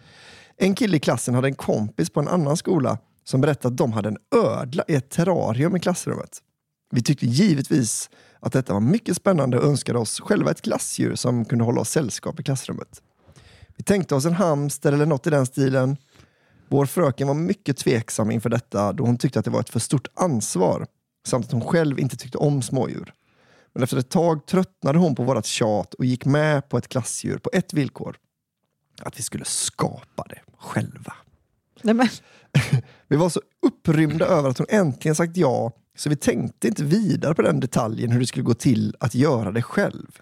En kille i klassen hade en kompis på en annan skola som berättade att de hade en ödla i ett terrarium i klassrummet. Vi tyckte givetvis att detta var mycket spännande och önskade oss själva ett glassdjur som kunde hålla oss sällskap i klassrummet. Vi tänkte oss en hamster eller något i den stilen. Vår fröken var mycket tveksam inför detta då hon tyckte att det var ett för stort ansvar samt att hon själv inte tyckte om smådjur. Men efter ett tag tröttnade hon på vårt tjat och gick med på ett klassdjur på ett villkor. Att vi skulle skapa det själva. Nej, men, *laughs* Vi var så upprymda över att hon äntligen sagt ja så vi tänkte inte vidare på den detaljen hur det skulle gå till att göra det själv.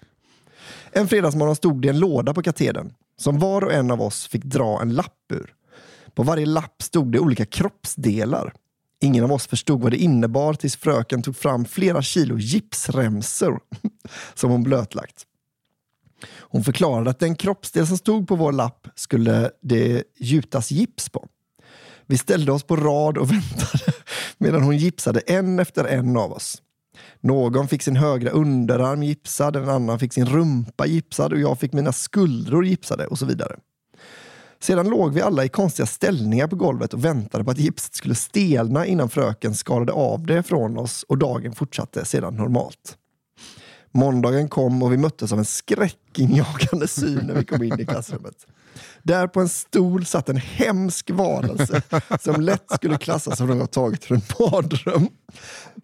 En fredagsmorgon stod det en låda på katedern som var och en av oss fick dra en lapp ur. På varje lapp stod det olika kroppsdelar. Ingen av oss förstod vad det innebar tills fröken tog fram flera kilo gipsremsor *laughs* som hon blötlagt. Hon förklarade att den kroppsdel som stod på vår lapp skulle det gjutas gips på. Vi ställde oss på rad och *laughs* väntade medan hon gipsade en efter en av oss. Någon fick sin högra underarm gipsad, en annan fick sin rumpa gipsad och jag fick mina skuldror gipsade och så vidare. Sedan låg vi alla i konstiga ställningar på golvet och väntade på att gipset skulle stelna innan fröken skalade av det från oss och dagen fortsatte sedan normalt. Måndagen kom och vi möttes av en skräckinjagande syn när vi kom in i klassrummet. *laughs* Där på en stol satt en hemsk varelse *laughs* som lätt skulle klassas som något taget från en mardröm.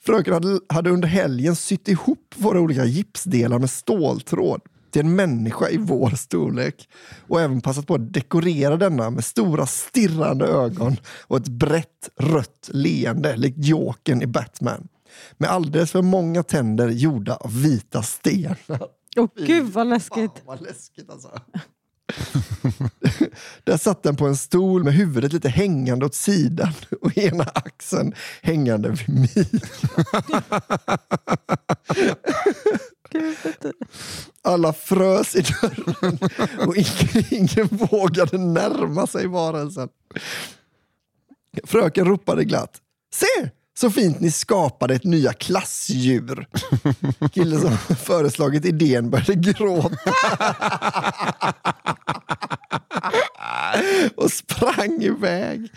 Fröken hade, hade under helgen sytt ihop våra olika gipsdelar med ståltråd till en människa i vår storlek och även passat på att dekorera denna med stora stirrande ögon och ett brett rött leende likt Jokern i Batman. Med alldeles för många tänder gjorda av vita stenar. åh gud vad läskigt. Fan, vad läskigt alltså. *laughs* Där satt den på en stol med huvudet lite hängande åt sidan *laughs* och ena axeln hängande vid midjan. *laughs* Alla frös i dörren och ingen, ingen vågade närma sig varelsen. Fröken ropade glatt. Se! Så fint ni skapade ett nya klassdjur. Killen som *laughs* föreslagit idén började gråta. och sprang iväg.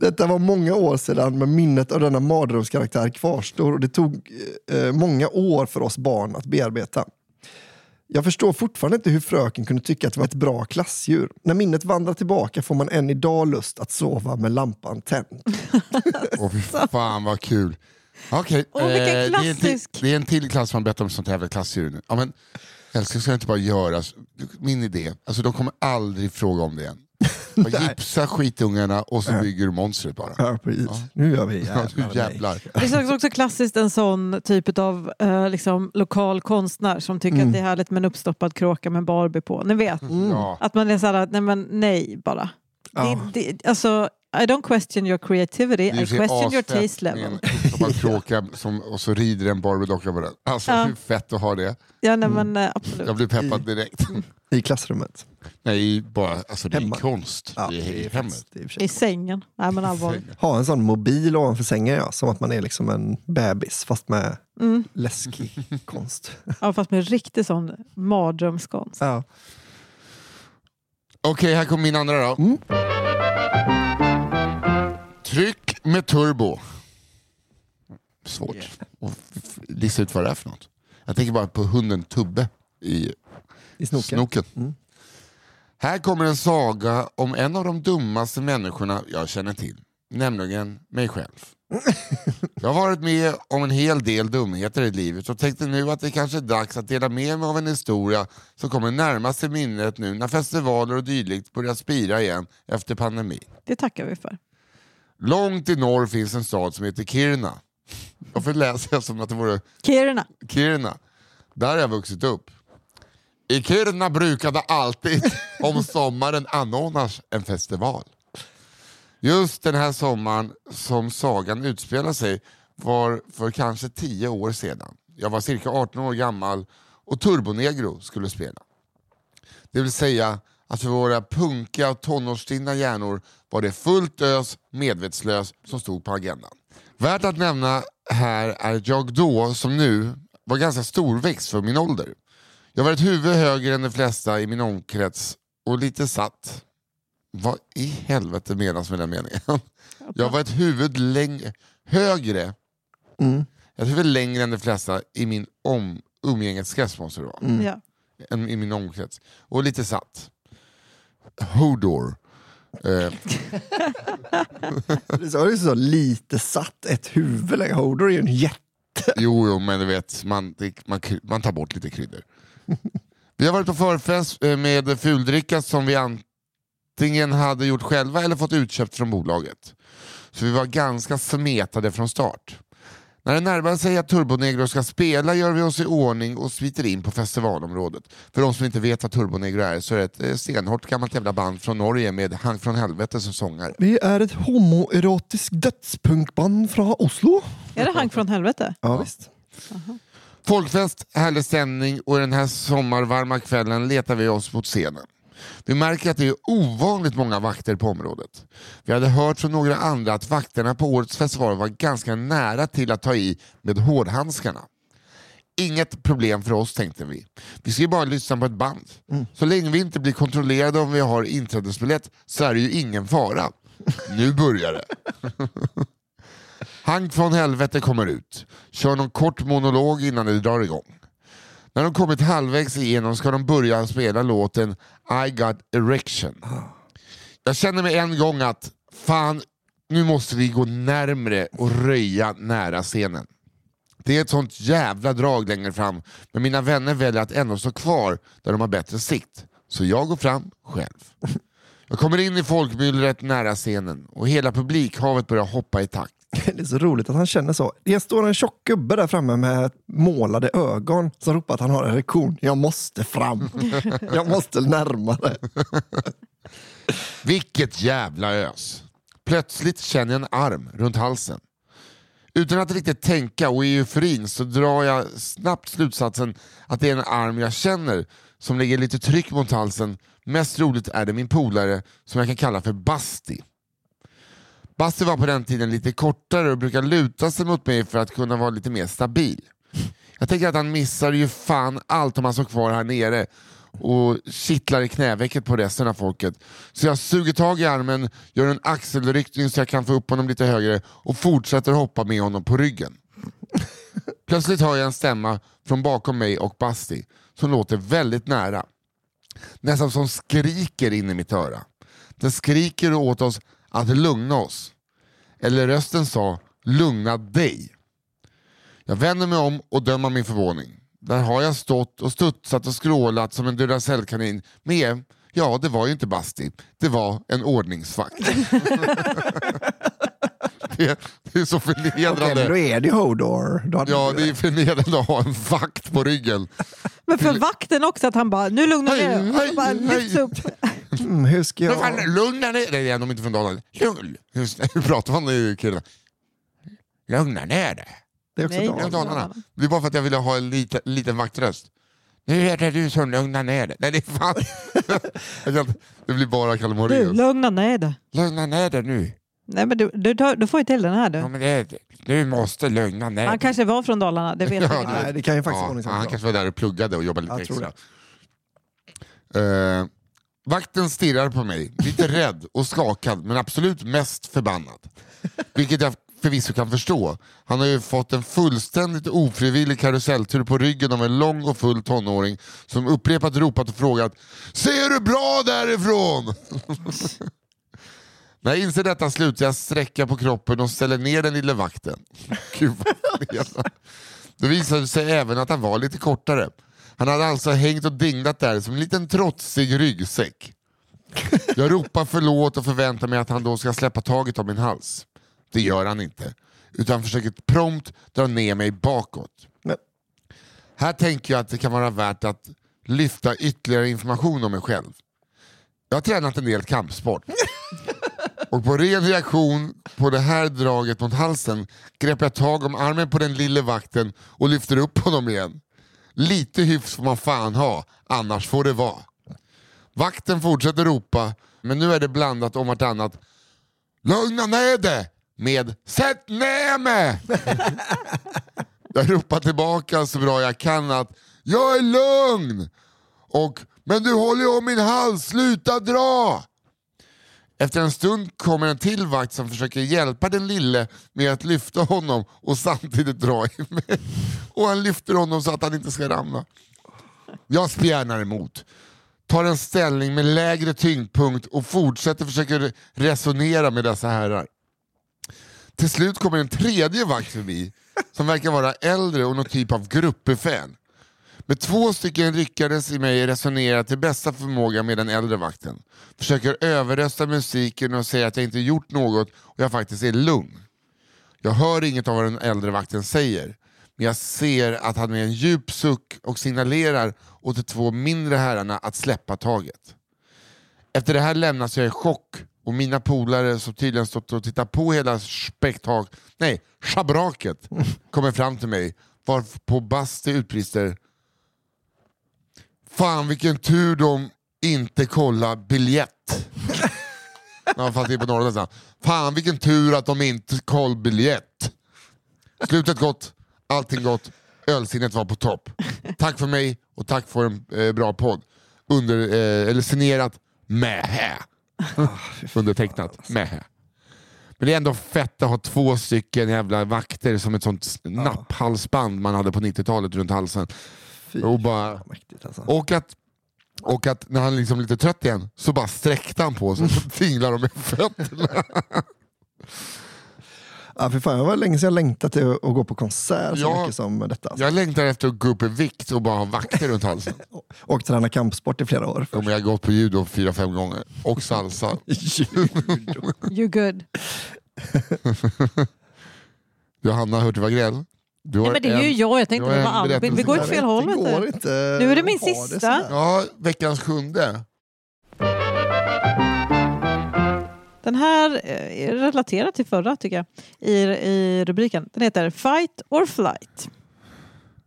Detta var många år sedan, men minnet av denna mardrömskaraktär kvarstår och det tog eh, många år för oss barn att bearbeta. Jag förstår fortfarande inte hur fröken kunde tycka att det var ett bra klassdjur. När minnet vandrar tillbaka får man än idag lust att sova med lampan tänd. Åh fy fan vad kul. Okej, Åh, vilken det, är en till, klassisk. det är en till klass man berättar om sånt här klassdjur nu. Ja, men, älskling, ska jag inte bara göra så- min idé? Alltså, de kommer aldrig fråga om det igen. Gipsa skitungarna och så bygger du monstret bara. Ja, precis. Nu gör vi Ja, du jävlar. Det är också klassiskt en sån typ av eh, liksom, lokal konstnär som tycker Mm. att det är härligt med en uppstoppad kråka med en Barbie på. Ni vet. Ja. Att man är såhär, nej men nej bara. Ja. Det, det, alltså, I don't question your creativity, I question your taste level. Tobakskråka som, och så rider en Barbie-docka på den. Alltså Ja. hur fett att ha det. Ja, nej, men eh, absolut. Jag blir peppad direkt. I klassrummet. Nej, bara, alltså det är Hemma. konst Ja, i är hemmet. är i I sängen. Nej men allvarligt. Ha en sån mobil ovanför sängen, ja. som att man är liksom en bebis fast med Mm. läskig *laughs* konst. Ja, fast med riktig sån mardrömskonst. Ja. Okej, här kommer min andra då. Mm. Tryck med turbo. Svårt att lista ut vad det är för något. Jag tänker bara på hunden Tubbe i I snoken. snoken. Mm. Här kommer en saga om en av de dummaste människorna jag känner till. Nämligen mig själv. *laughs* Jag har varit med om en hel del dumheter i livet och tänkte nu att det kanske är dags att dela med mig av en historia som kommer närmast till minnet nu när festivaler och dylikt börjar spira igen efter pandemin. Det tackar vi för. Långt i norr finns en stad som heter Kiruna. Varför läser jag som att det vore Kiruna. Kiruna. Där har jag vuxit upp. I Kiruna brukade alltid *laughs* om sommaren anordnas en festival. Just den här sommaren som sagan utspelar sig var för kanske tio år sedan. Jag var cirka 18 år gammal och Turbonegro skulle spela. Det vill säga att för våra punkiga och tonårsstinna hjärnor var det fullt ös medvetslös som stod på agendan. Värt att nämna här är att jag då, som nu, var ganska storväxt för min ålder. Jag var ett huvud högre än de flesta i min omkrets och lite satt. Vad i helvete menas med den meningen? *laughs* Jag var ett huvud längre, högre, Mm. ett huvud längre än de flesta i min om, umgängeskrets måste det vara Mm. Ja. än i min omkrets. Och lite satt. Hodor. Eh, *laughs* Det är så lite satt ett huvud. Hodor är ju en jätte. jo, jo, men du vet, man, man, man tar bort lite kryddor. Vi har varit på förfest eh, med fuldricka som vi antingen hade gjort själva eller fått utköpt från bolaget. Så vi var ganska smetade från start. När det närmar sig att Turbonegro ska spela gör vi oss i ordning och smiter in på festivalområdet. För de som inte vet vad Turbonegro är så är det ett eh, stenhårt gammalt jävla band från Norge med Hank från helvete som sångare. Vi är ett homoerotiskt dödspunkband från Oslo. Är det Hank från helvete? Ja, visst. Folkfest, härlig stämning och den här sommarvarma kvällen letar vi oss mot scenen. Vi märker att det är ovanligt många vakter på området. Vi hade hört från några andra att vakterna på årets festival var ganska nära till att ta i med hårdhandskarna. Inget problem för oss tänkte vi. Vi ska ju bara lyssna på ett band. Så länge vi inte blir kontrollerade om vi har inträdesbiljett så är det ju ingen fara. *laughs* Nu börjar det. Hank från helvete kommer ut, kör någon kort monolog innan det drar igång. När de kommit halvvägs igenom ska de börja spela låten I got erection. Jag känner mig en gång att fan, nu måste vi gå närmre och röja nära scenen. Det är ett sånt jävla drag längre fram, men mina vänner väljer att ändå stå kvar där de har bättre sikt. Så jag går fram själv. Jag kommer in i folkmyllret nära scenen och hela publikhavet börjar hoppa i takt. *laughs* Det är så roligt att han känner så. Det står en tjock gubbe där framme med målade ögon som ropar att han har erektion. Jag måste fram. *laughs* Jag måste närmare. *laughs* Vilket jävla ös! Plötsligt känner jag en arm runt halsen. Utan att riktigt tänka och i euforin så drar jag snabbt slutsatsen att det är en arm jag känner som lägger lite tryck mot halsen. Mest roligt är det min polare som jag kan kalla för Basti. Basti var på den tiden lite kortare och brukade luta sig mot mig för att kunna vara lite mer stabil. Jag tänker att han missar ju fan allt om han står kvar här nere och kittlar i knävecket på resten av folket. Så jag suger tag i armen, gör en axelryckning så jag kan få upp honom lite högre och fortsätter hoppa med honom på ryggen. Plötsligt hör jag en stämma från bakom mig och Basti som låter väldigt nära. Nästan som skriker in i mitt öra. Den skriker åt oss att lugna oss. Eller rösten sa lugna dig. Jag vänder mig om och dömer min förvåning. Där har jag stått och studsat och skrålat som en Duracellkanin med, ja det var ju inte Basti, det var en ordningsvakt. *laughs* det, det är så Okej, förnedrande. men då är det Hodor. Ja, det är förnedrande att ha en vakt på ryggen. Men för vakten också, att han bara, nu lugnar vi Hej, hej, bara lyfts upp. Mm, hur ska Men fan, jag... lugna ner dig. De är inte från Dalarna. Lugn. Hur pratar man i killarna? Lugna ner dig. Det är också Nej. Det Dalarna. Dalarna. Det är bara för att jag ville ha en liten, liten vaktröst. Nu är det du som lugnar ner dig. Nej, det är fan... *laughs* Jag det blir bara Kalle Du, Moraeus. lugna ner dig. Lugna ner dig nu. Nej, men du, du, tar- du får ju till den här Ja, du. men det du måste lugna ner Han dig. kanske var från Dalarna, det vet Ja, jag inte. Nej, det kan ju faktiskt Ja, vara något han sånt. kanske var där och pluggade och jobbade lite Jag tror extra. Eh, vakten stirrar på mig, lite rädd och skakad men absolut mest förbannad. Vilket jag förvisso kan förstå. Han har ju fått en fullständigt ofrivillig karuselltur på ryggen av en lång och full tonåring som upprepat ropat och frågat Ser du bra därifrån? *laughs* När jag inser detta slutar jag sträcka på kroppen och ställer ner den lille vakten. *laughs* Gud vad. Det visade sig även att han var lite kortare. Han hade alltså hängt och dinglat där som en liten trotsig ryggsäck. Jag ropar förlåt och förväntar mig att han då ska släppa taget om min hals. Det gör han inte. Utan försöker prompt dra ner mig bakåt. Men, Här tänker jag att det kan vara värt att lyfta ytterligare information om mig själv. Jag har tränat en del kampsport. Och på ren reaktion på det här draget mot halsen grepp jag tag om armen på den lille vakten och lyfter upp honom igen. Lite hyfs får man fan ha, annars får det vara. Vakten fortsätter ropa, men nu är det blandat om vartannat. Lugna ner dig! Med Sätt ner mig! *laughs* Jag ropar tillbaka så bra jag kan att Jag är lugn! Och Men du håller ju om min hals, sluta dra! Efter en stund kommer en till vakt som försöker hjälpa den lille med att lyfta honom och samtidigt dra i mig. Och han lyfter honom så att han inte ska ramla. Jag spjärnar emot, tar en ställning med lägre tyngdpunkt och fortsätter försöka resonera med dessa herrar. Till slut kommer en tredje vakt förbi som verkar vara äldre och någon typ av gruppbefäl. Med två stycken ryckades i mig resonerar till bästa förmåga med den äldre vakten. Försöker överrösta musiken och säga att jag inte gjort något och jag faktiskt är lugn. Jag hör inget av vad den äldre vakten säger. Men jag ser att han med en djup suck och signalerar åt de två mindre herrarna att släppa taget. Efter det här lämnas jag i chock och mina polare som tydligen stått och tittat på hela spektak nej, schabraket kommer fram till mig varpå Basti utbrister Fan vilken tur de inte kollar biljett. *laughs* Ja, fast det är på sidan. Fan vilken tur att de inte koll biljett. Slutet gott, allting gott, ölsinnet var på topp. Tack för mig och tack för en eh, bra podd. Under, eh, eller signerat Mähä. Undertecknat Mähä. Men det är ändå fett att ha två stycken jävla vakter som ett sånt napphalsband man hade på 90-talet runt halsen. Fy Och, bara, mäktigt alltså. och, att, och att när han liksom är lite trött igen så bara sträckte han på sig så finglar de med fötterna. *laughs* Ja, för fan, det var länge sedan jag längtat till att gå på konsert så Ja. mycket som detta. Alltså. Jag längtar efter att gå upp i vikt och bara ha vakter runt halsen. *laughs* Och träna kampsport i flera år. Ja, men Jag har gått på judo fyra, fem gånger. Och salsa. *laughs* You good. Johanna Hurtig Wagrell. Du har Nej, men det är ju en- jag, jag tänkte det en var Albin. Vi går åt fel håll. Det inte. Nu är det min sista. sådär. Ja, veckans sjunde. Den här eh, är relaterad till förra tycker jag, i, i rubriken. Den heter Fight or flight.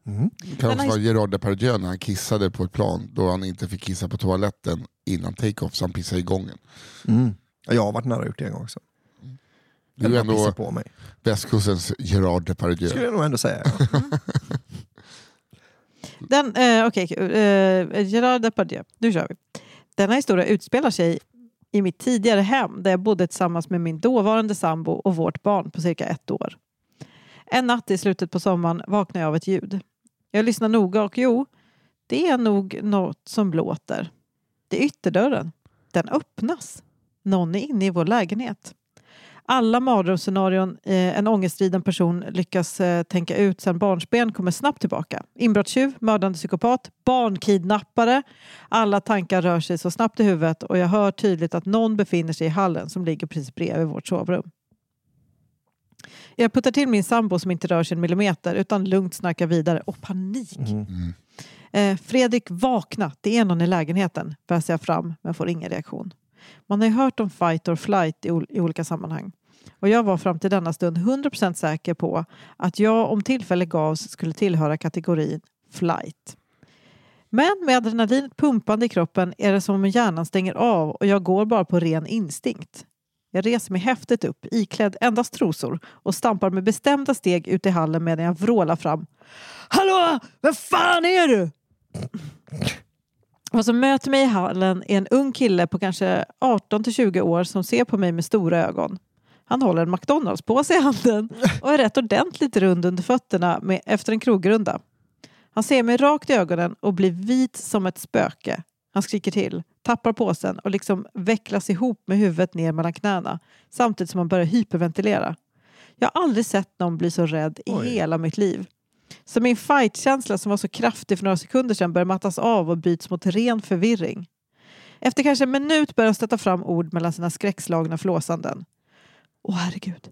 Mm. Det kan också vara Gerard Depardieu när han kissade på ett plan då han inte fick kissa på toaletten innan take-off så han pissade i gången. Mm. Ja, Jag har varit nära att gjort det en gång också. Du är ändå på mig. västkustens Gerard Depardieu. Skulle jag nog ändå säga. Ja. *laughs* Den, eh, okej, eh, Gerard Depardieu, nu kör vi. Denna historia utspelar sig i mitt tidigare hem där jag bodde tillsammans med min dåvarande sambo och vårt barn på cirka ett år. En natt i slutet på sommaren vaknade jag av ett ljud. Jag lyssnar noga och jo, det är nog något som låter. Det är ytterdörren. Den öppnas. Någon är inne i vår lägenhet. Alla mardrömsscenarion eh, en ångestriden person lyckas eh, tänka ut sedan barnsben kommer snabbt tillbaka. Inbrottstjuv, mördande psykopat, barnkidnappare. Alla tankar rör sig så snabbt i huvudet och jag hör tydligt att någon befinner sig i hallen som ligger precis bredvid vårt sovrum. Jag puttar till min sambo som inte rör sig en millimeter utan lugnt snackar vidare. Och panik! Mm. Eh, Fredrik, vakna! Det är någon i lägenheten. Väser jag fram men får ingen reaktion. Man har ju hört om fight or flight i, ol- i olika sammanhang. Och jag var fram till denna stund 100% säker på att jag om tillfälle gavs skulle tillhöra kategorin flight. Men med adrenalinet pumpande i kroppen är det som om hjärnan stänger av och jag går bara på ren instinkt. Jag reser mig häftigt upp, iklädd endast trosor och stampar med bestämda steg ut i hallen medan jag vrålar fram. Hallå! Vem fan är du? Vad som möter mig i hallen är en ung kille på kanske 18 till 20 år som ser på mig med stora ögon. Han håller en McDonalds-påse i handen och är rätt ordentligt rund under fötterna med, efter en krogrunda. Han ser mig rakt i ögonen och blir vit som ett spöke. Han skriker till, tappar påsen och liksom vecklas ihop med huvudet ner mellan knäna samtidigt som han börjar hyperventilera. Jag har aldrig sett någon bli så rädd i Oj. hela mitt liv. Så min fightkänsla som var så kraftig för några sekunder sedan börjar mattas av och byts mot ren förvirring. Efter kanske en minut börjar han stöta fram ord mellan sina skräckslagna flåsanden. Åh herregud,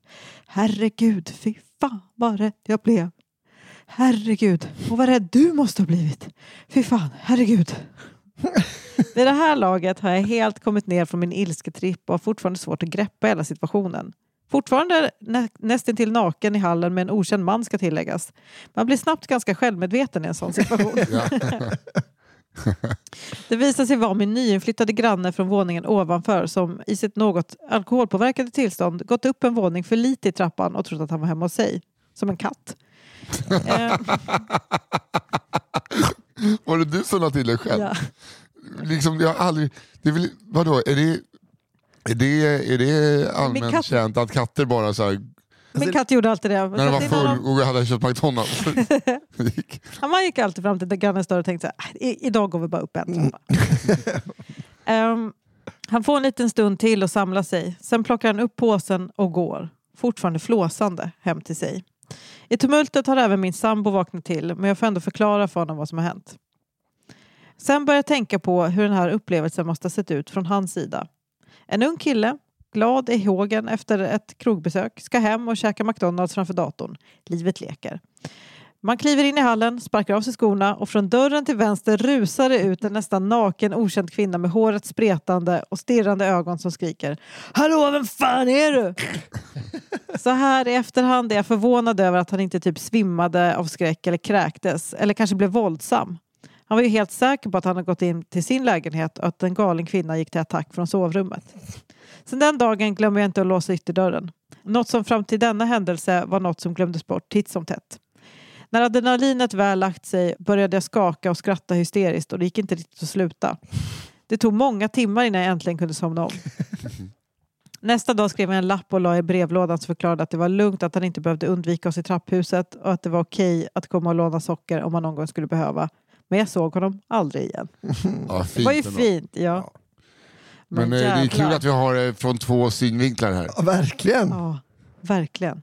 herregud, fy fan vad rädd jag blev. Herregud, och vad rädd du måste ha blivit. Fy fan, herregud. Vid det här laget har jag helt kommit ner från min ilsketripp och har fortfarande svårt att greppa hela situationen. Fortfarande nä nästan till naken i hallen med en okänd man ska tilläggas. Man blir snabbt ganska självmedveten i en sån situation. *laughs* Det visar sig vara min nyinflyttade granne från våningen ovanför som i sitt något alkoholpåverkade tillstånd gått upp en våning för lite i trappan och trott att han var hemma hos sig. Som en katt. *laughs* Var det du som la till det själv? ja. Liksom, jag har aldrig, det är väl, vadå, är det, är det, är det allmänt katt- känt att katter bara så här, Min katt gjorde alltid det. när den var full och hade köpt McDonalds? *laughs* *laughs* gick- Han gick alltid fram till grannens dörr och tänkte så här, "I- idag går vi bara upp en trappa. *laughs* Ehm, han får en liten stund till och samlar sig. Sen plockar han upp påsen och går, fortfarande flåsande, hem till sig. I tumultet har även min sambo vaknat till men jag får ändå förklara för honom vad som har hänt. Sen börjar jag tänka på hur den här upplevelsen måste ha sett ut från hans sida. En ung kille, glad i hågen efter ett krogbesök, ska hem och käka McDonalds framför datorn. Livet leker. Man kliver in i hallen, sparkar av sig skorna och från dörren till vänster rusar det ut en nästan naken okänd kvinna med håret spretande och stirrande ögon som skriker Hallå, vem fan är du? Så här i efterhand är jag förvånad över att han inte typ svimmade av skräck eller kräktes eller kanske blev våldsam. Han var ju helt säker på att han hade gått in till sin lägenhet och att en galen kvinna gick till attack från sovrummet. Sen den dagen glömmer jag inte att låsa ytterdörren. Något som fram till denna händelse var något som glömdes bort titt som tätt. När adrenalinet väl lagt sig började jag skaka och skratta hysteriskt och det gick inte riktigt att sluta. Det tog många timmar innan jag äntligen kunde somna om. *laughs* Nästa dag skrev jag en lapp och la i brevlådan som förklarade att det var lugnt att han inte behövde undvika oss i trapphuset och att det var okej att komma och låna socker om man någon gång skulle behöva. Men jag såg honom aldrig igen. *laughs* Ja, Det fint var ju ändå. fint, ja. Men eh, det är kul att vi har det från två synvinklar här. Ja, verkligen. Ja, verkligen.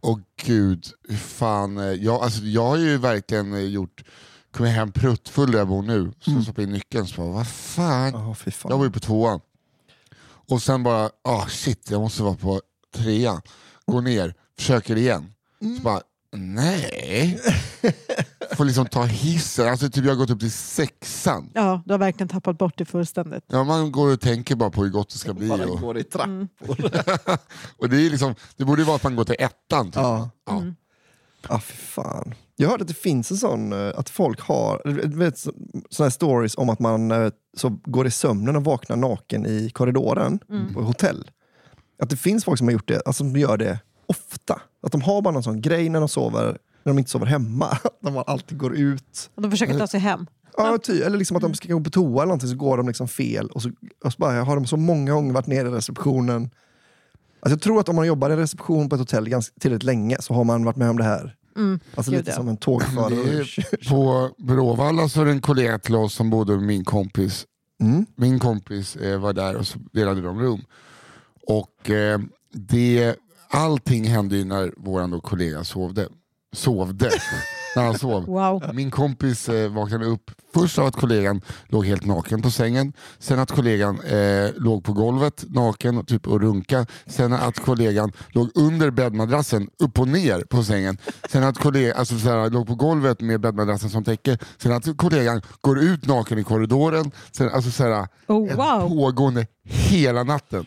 Och gud, hur fan. eh, Jag, alltså, jag har ju verkligen eh, gjort, kommit hem pruttfull där jag bor nu. Så Mm. stoppade in nyckeln så bara, vad fan. Ja, fy fan. Jag var ju på tvåan. Och sen bara, ah shit, jag måste vara på trean. Går ner, försöker igen. Mm. Så bara, nej. *laughs* Får liksom ta hissen, alltså typ jag har gått upp till sexan. Ja, du har verkligen tappat bort det fullständigt. Ja, man går och tänker bara på hur gott det ska bli. Bara Och, går i trappor. Mm. *laughs* och det, är liksom, det borde ju vara att man går till ettan. Typ. Ja. Ja. Mm. Ja, fy fan. Jag hörde att det finns en sån, eh, att folk har, vet, så- såna här stories om att man eh, så går i sömnen och vaknar naken i korridoren Mm. på hotell. Att det finns folk som har gjort det, alltså som gör det ofta. Att de har bara någon sån grej när de sover, när de inte sover hemma. *laughs* Att de alltid går ut. Och de försöker ta sig hem. Ja, ty, eller liksom att de ska gå på toa eller någonting så går de liksom fel. Och så, och så bara, har de så många gånger varit nere i receptionen. Alltså jag tror att om man jobbar i reception på ett hotell ganska, tillräckligt länge så har man varit med om det här. Mm. Alltså lite ja. som en tågförare. På Bråvalla så är det en kollega till oss som bodde med min kompis. Mm. Min kompis eh, var där och så delade de rum. Och eh, det, allting hände ju när vår kollega sovde. Sovde. *laughs* när han sov. Wow. Min kompis eh, vaknade upp först av att kollegan låg helt naken på sängen. Sen att kollegan eh, låg på golvet naken typ, och runka. Sen att kollegan låg under bäddmadrassen upp och ner på sängen. Sen att kollegan alltså, såhär, låg på golvet med bäddmadrassen som täcke. Sen att kollegan går ut naken i korridoren. Sen, alltså, såhär, Oh, wow. pågående hela natten.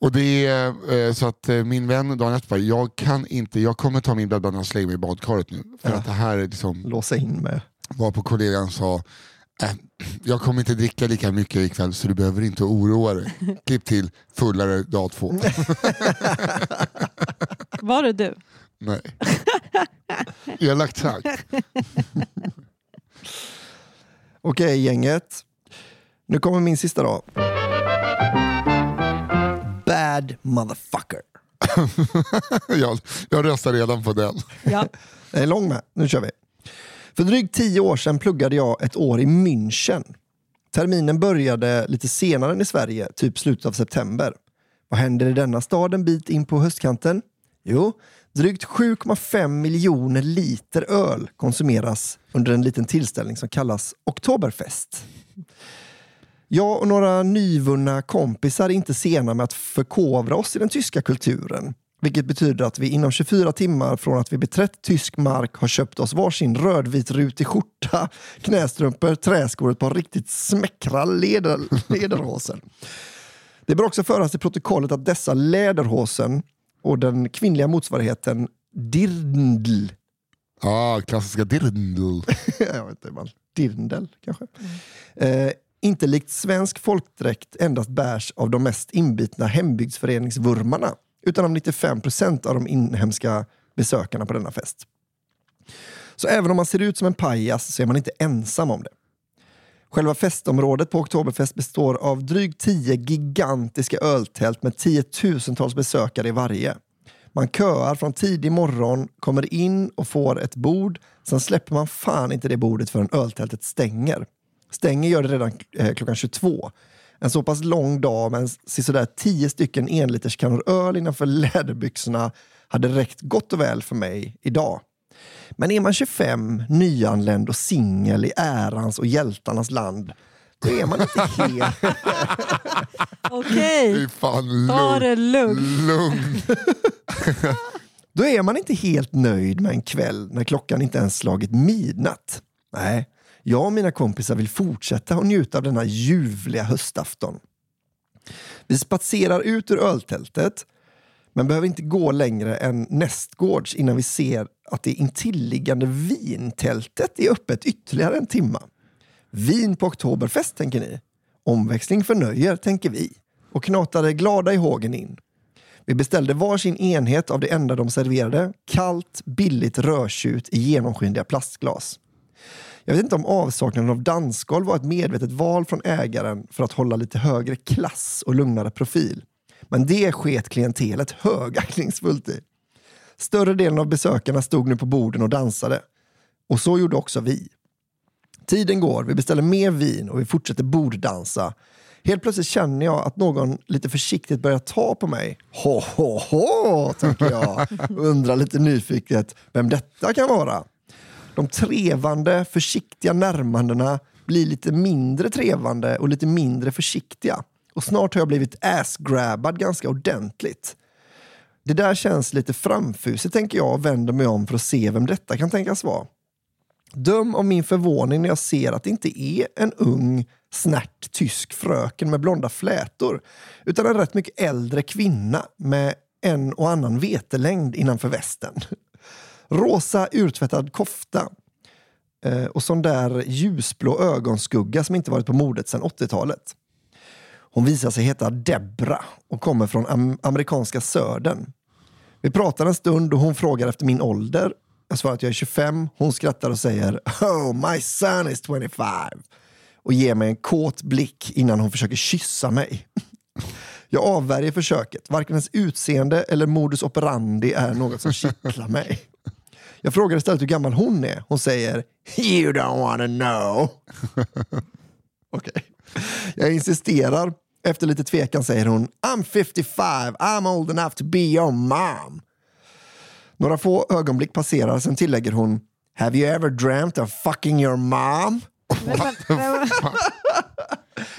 Och det är eh, så att eh, min vän dagen efter bara, jag kan inte, jag kommer ta min bäddmadrass och slänga mig i badkaret nu. För Ja. att det här är liksom, Låsa in med. var på kollegan sa, äh, jag kommer inte dricka lika mycket ikväll så du behöver inte oroa dig. *laughs* Klipp till, fullare dag två. *laughs* Var det du? Nej. *laughs* Elakt sagt. Okej gänget. Nu kommer min sista dag. Bad motherfucker. *laughs* jag, jag röstar redan på den. Ja. *laughs* Jag är lång med. Nu kör vi. För drygt tio år sedan pluggade jag ett år i München. Terminen började lite senare än i Sverige, typ slutet av september. Vad händer i denna stad en bit in på höstkanten? Jo, drygt 7,5 miljoner liter öl konsumeras under en liten tillställning som kallas Oktoberfest. Jag och några nyvunna kompisar är inte sena med att förkovra oss i den tyska kulturen. Vilket betyder att vi inom 24 timmar från att vi beträtt tysk mark har köpt oss varsin rödvit rutig skjorta, *laughs* knästrumpor, träskor och ett par riktigt smäckra leder, *laughs* lederhosen. Det bör också föras till protokollet att dessa läderhosen och den kvinnliga motsvarigheten dirndl, Ah, klassiska dirndl. *laughs* jag vet inte, man, dirndl kanske, eh, inte likt svensk folkdräkt endast bärs av de mest inbitna hembygdsföreningsvurmarna utan av 95 procent av de inhemska besökarna på denna fest. Så även om man ser ut som en pajas så är man inte ensam om det. Själva festområdet på Oktoberfest består av drygt tio gigantiska öltält med tiotusentals besökare i varje. Man köar från tidig morgon, kommer in och får ett bord. Sen släpper man fan inte det bordet förrän öltältet stänger. Stänger gör det redan eh, klockan 22. En så pass lång dag med sådär 10 stycken enliterskannor öl innanför läderbyxorna hade räckt gott och väl för mig idag. Men är man 25, nyanländ och singel i ärans och hjältarnas land, då är man inte *laughs* helt... Okej, ta det lugn. lugnt. lugn. *laughs* Då är man inte helt nöjd med en kväll när klockan inte ens slagit midnatt. Nej, jag och mina kompisar vill fortsätta och njuta av denna ljuvliga höstafton. Vi spatserar ut ur öltältet, men behöver inte gå längre än nästgårds innan vi ser att det intilliggande vintältet är öppet ytterligare en timma. Vin på Oktoberfest, tänker ni? Omväxling förnöjer, tänker vi. Och knatade glada i hågen in. Vi beställde varsin enhet av det enda de serverade. Kallt, billigt rödtjut i genomskinliga plastglas. Jag vet inte om avsaknaden av dansgolv var ett medvetet val från ägaren för att hålla lite högre klass och lugnare profil. Men det sket klientelet högaktningsfullt i. Större delen av besökarna stod nu på borden och dansade. Och så gjorde också vi. Tiden går, vi beställer mer vin och vi fortsätter borddansa. Helt plötsligt känner jag att någon lite försiktigt börjar ta på mig. Ho, ho, ho, tänker jag. Och *laughs* undrar lite nyfiket vem detta kan vara. De trevande, försiktiga närmandena blir lite mindre trevande och lite mindre försiktiga. Och snart har jag blivit ass-grabbad ganska ordentligt. Det där känns lite framfusigt tänker jag och vänder mig om för att se vem detta kan tänkas vara. Döm om min förvåning när jag ser att det inte är en ung, snärt tysk fröken med blonda flätor utan en rätt mycket äldre kvinna med en och annan vetelängd innanför västen. Rosa urtvättad kofta eh, och sån där ljusblå ögonskugga som inte varit på modet sedan 80-talet. Hon visar sig heta Debra och kommer från am amerikanska södern. Vi pratar en stund och hon frågar efter min ålder. Jag svarar att jag är 25. Hon skrattar och säger Oh, my son is 25 och ger mig en kåt blick innan hon försöker kyssa mig. *laughs* Jag avvärjer försöket. Varken hennes utseende eller modus operandi är något som kittlar mig. Jag frågar istället hur gammal hon är. Hon säger You don't wanna know. *laughs* Okej. Jag insisterar. Efter lite tvekan säger hon I'm 55, I'm old enough to be your mom. Några få ögonblick passerar, sen tillägger hon Have you ever dreamt of fucking your mom? *laughs* Nej, men, nej, men,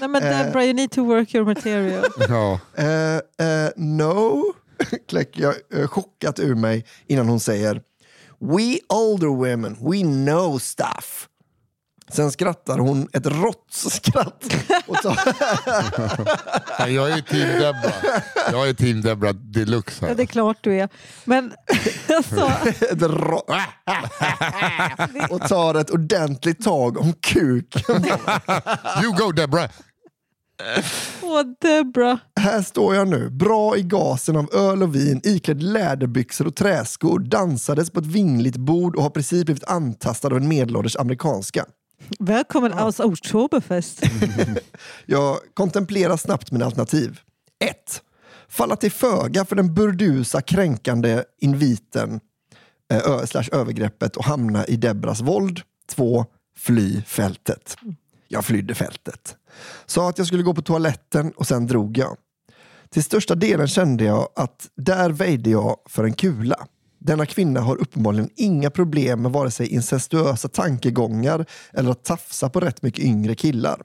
*laughs* nej, men Deborah, you need to work your material. Ja. Eh, eh, no, kläcker jag eh, chockat ur mig innan hon säger We older women, we know stuff. Sen skrattar hon ett rått skratt. *laughs* Jag är team Debra. Jag är team Debra deluxe Ja, det är klart du är. Men *laughs* alltså, *laughs* ett rå- och tar ett ordentligt tag om kuken. You go Debra! *laughs* åh Deborah. Här står jag nu, bra i gasen av öl och vin, iklädd läderbyxor och träskor, dansades på ett vingligt bord och har precis blivit antastad av en medelålders amerikanska. Välkommen aus Oktoberfest. *laughs* Jag kontemplerar snabbt mina alternativ. 1. Falla till föga för den burdusa kränkande inviten eh, ö, slash övergreppet och hamna i Debras våld. 2. Fly fältet. Jag flydde fältet. Sa att jag skulle gå på toaletten och sen drog jag. Till största delen kände jag att där väjde jag för en kula. Denna kvinna har uppenbarligen inga problem med vare sig incestuösa tankegångar eller att tafsa på rätt mycket yngre killar.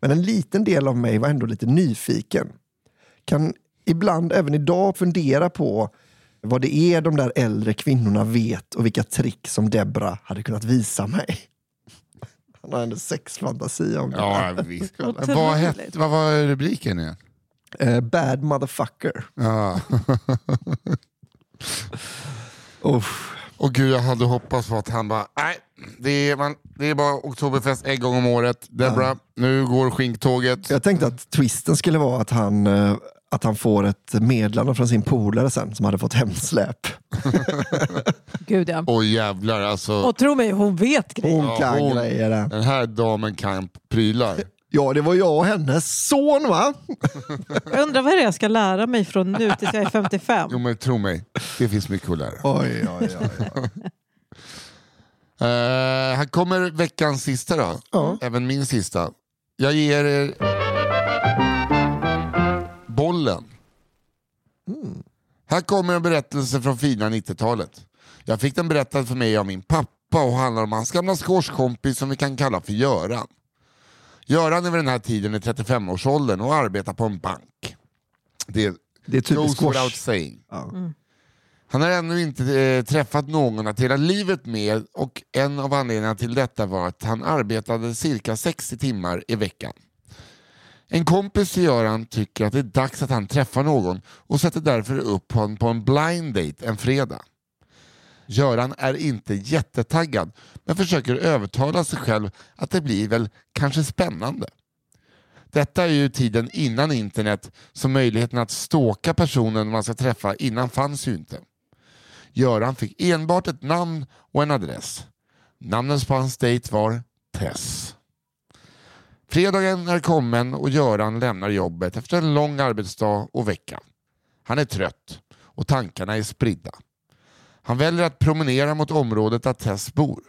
Men en liten del av mig var ändå lite nyfiken. Kan ibland även idag fundera på vad det är de där äldre kvinnorna vet och vilka trick som Debra hade kunnat visa mig. Han har ändå sexfantasi om det. Ja, visst. *laughs* Vad, hette, vad var rubriken igen? Eh, bad motherfucker. Ja. *laughs* Uff. Och gud, jag hade hoppats på att han bara, nej, det är, man, det är bara Oktoberfest en gång om året. Debra, nu går skinktåget. Jag tänkte att twisten skulle vara att han, eh, att han får ett meddelande från sin polare sen som hade fått hemsläp. *laughs* Gud ja. Oj jävlar alltså. Och tro mig, hon vet grejer. Hon Ja, kan hon- grejer. Den här damen kan prylar. *laughs* Ja, det var jag och hennes son va? Jag undrar vad det är jag ska lära mig från nu tills jag är 55. Jo men tro mig, det finns mycket att lära. Oj, oj, oj. oj. Uh, *laughs* här kommer veckans sista då. Ja. Även min sista. Jag ger er bollen. Här kommer en berättelse från fina 90-talet. Jag fick den berättad för mig av min pappa och handlar om hans gamla squashkompis som vi kan kalla för Göran. Göran är vid den här tiden i 35-årsåldern och arbetar på en bank. Det Det är typ without squash. saying. Ja. Han har ännu inte eh, träffat någon att dela livet med och en av anledningarna till detta var att han arbetade cirka 60 timmar i veckan. En kompis till Göran tycker att det är dags att han träffar någon och sätter därför upp honom på en blind date en fredag. Göran är inte jättetaggad men försöker övertala sig själv att det blir väl kanske spännande. Detta är ju tiden innan internet så möjligheten att stalka personen man ska träffa innan fanns ju inte. Göran fick enbart ett namn och en adress. Namnet på hans dejt var Tess. Fredagen är kommen och Göran lämnar jobbet efter en lång arbetsdag och vecka. Han är trött och tankarna är spridda. Han väljer att promenera mot området där Tess bor.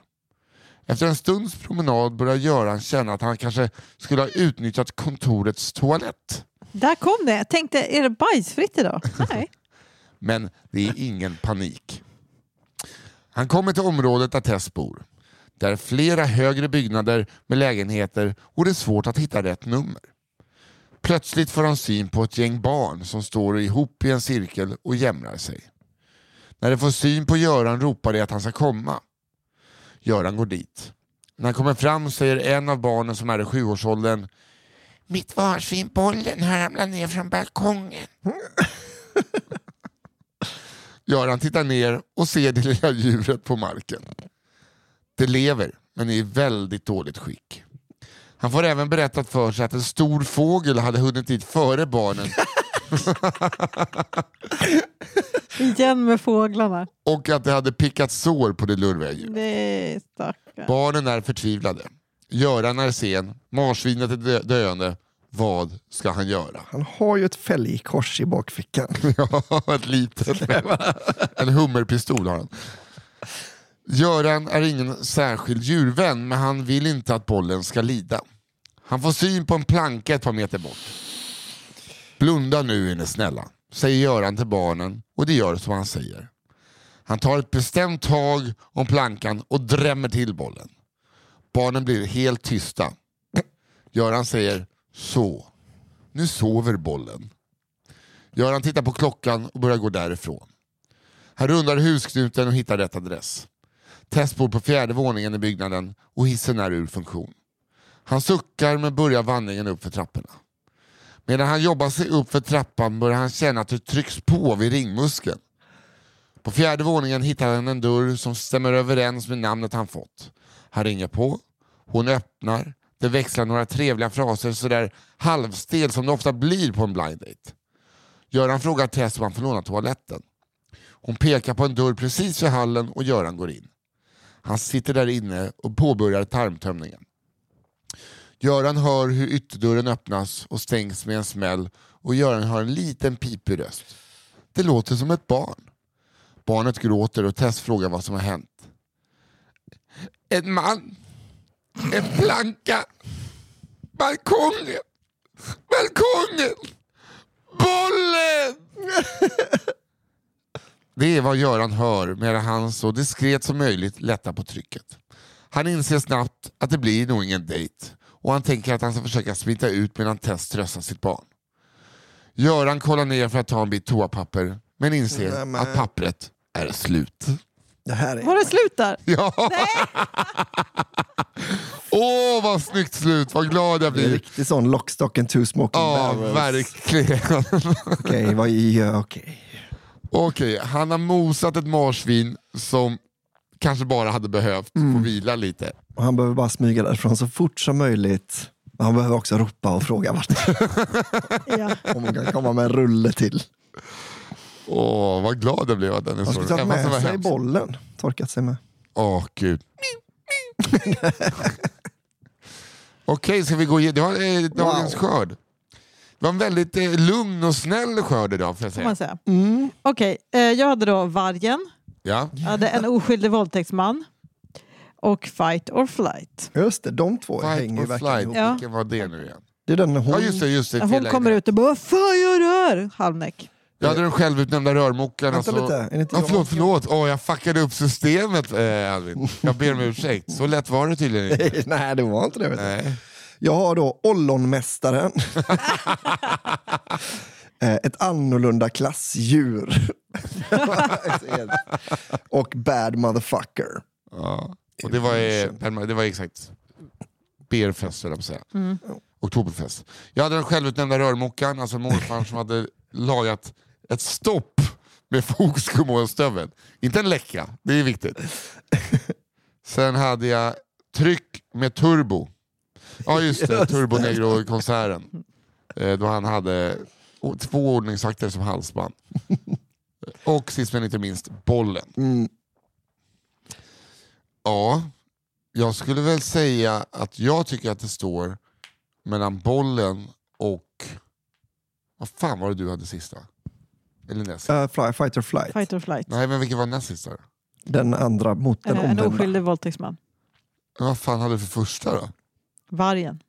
Efter en stunds promenad börjar Göran känna att han kanske skulle ha utnyttjat kontorets toalett. Där kom det. Jag tänkte, är det bajsfritt idag? Nej. *laughs* Men det är ingen panik. Han kommer till området där Tess bor. Där är flera högre byggnader med lägenheter och det är svårt att hitta rätt nummer. Plötsligt får han syn på ett gäng barn som står ihop i en cirkel och jämrar sig. När de får syn på Göran ropar de att han ska komma. Göran går dit. När han kommer fram säger en av barnen som är i sjuårsåldern Mitt marsvin bollen har ramlat ner från balkongen. *laughs* Göran tittar ner och ser det lilla djuret på marken. Det lever, men är i väldigt dåligt skick. Han får även berättat för sig att en stor fågel hade hunnit dit före barnen *laughs* Igen med fåglarna. och att det hade pickat sår på det lurviga djuret. Nej. Barnen är förtvivlade. Göran är sen, marsvinet är dö- döende. Vad ska han göra? Han har ju ett fälgkors i bakfickan. *laughs* Ja, ett litet. *laughs* En hummerpistol har han. Göran är ingen särskild djurvän men han vill inte att bollen ska lida. Han får syn på en planka ett par meter bort. Blunda nu är ni snälla, säger Göran till barnen och det gör som han säger. Han tar ett bestämt tag om plankan och drämmer till bollen. Barnen blir helt tysta. Göran säger så. Nu sover bollen. Göran tittar på klockan och börjar gå därifrån. Han rundar husknuten och hittar rätt adress. Tess bor på fjärde våningen i byggnaden och hissen är ur funktion. Han suckar men börjar vandringen upp för trapporna. Medan han jobbar sig upp för trappan börjar han känna att det trycks på vid ringmuskeln. På fjärde våningen hittar han en dörr som stämmer överens med namnet han fått. Han ringer på, hon öppnar, det växlar några trevliga fraser sådär halvstel som det ofta blir på en blind date. Göran frågar Tess om han får låna toaletten. Hon pekar på en dörr precis vid hallen och Göran går in. Han sitter där inne och påbörjar tarmtömningen. Göran hör hur ytterdörren öppnas och stängs med en smäll och Göran har en liten pipig röst. Det låter som ett barn. Barnet gråter och Tess frågar vad som har hänt. En man. En planka. Balkongen. Balkongen. Bollen! *laughs* Det är vad Göran hör medan han så diskret som möjligt lättar på trycket. Han inser snabbt att det blir nog ingen dejt och han tänker att han ska försöka smita ut medan Tess tröstar sitt barn. Göran kollar ner för att ta en bit toapapper men inser Nämen. att pappret är slut. Det här Var är... det slut där? *laughs* Ja! Åh vad snyggt slut, vad glad jag Det är blir. riktigt sån lockstock and two smoking Ja, barrels. verkligen. Okej, vad gör okej. Okej, han har mosat ett marsvin som kanske bara hade behövt få vila lite. Och Han behöver bara smyga därifrån så fort som möjligt. Han behöver också ropa och fråga vart *laughs* Ja. om man kan komma med en rulle till. Åh, vad glad jag blev att den är Han så. skulle tagit med sig hemsk. bollen. Torkat sig med. Åh, gud. Okej, ska vi gå igenom? Det var eh, dagens Wow. skörd. Var en väldigt eh, lugn och snäll skörd idag får jag Får man säga. säga. Okej, eh, jag hade då vargen, Ja. jag hade en oskyldig våldtäktsman och fight or flight. Just det, de två hänger Fight ju or verkligen flight, ihop. Ja. vilken var det nu igen? Det är den när hon... Ja just det, just det. Hon kommer ut och bara Vad fan du här? Halvnäck. Jag hade den självutnämnda rörmokaren. Vänta alltså- lite, är det inte Ja, jag? förlåt, förlåt. Åh, jag fuckade upp systemet eh, Alvin. Jag ber om ursäkt. Så lätt var det tydligen inte. *laughs* Nej, det var inte det. Vet du. Nej. Jag har då Ollonmästaren. *laughs* Eh, Ett annorlunda klassdjur. *laughs* och Bad motherfucker. Ja. Och det var, det var exakt Berfest, höll jag på att säga. Mm. Oktoberfest. Jag hade den självutnämnda rörmokaren, alltså morfar som hade lagat ett stopp med fogskum och stövel. Inte en läcka, det är viktigt. *laughs* Sen hade jag tryck med turbo. Ja just det, Turbo Negro-konserten. Eh, Då han hade två ordningsvakter som halsband. Och sist men inte minst, bollen. Mm. Ja, jag skulle väl säga att jag tycker att det står mellan bollen och... Vad fan var det du hade sista? Eller näst? Eh, fly, fight or flight. Fight or flight. Nej, men vilken var näst sista? Den andra mot den en omvända. oskyldig våldtäktsman. Vad fan hade du för första då? Vargen.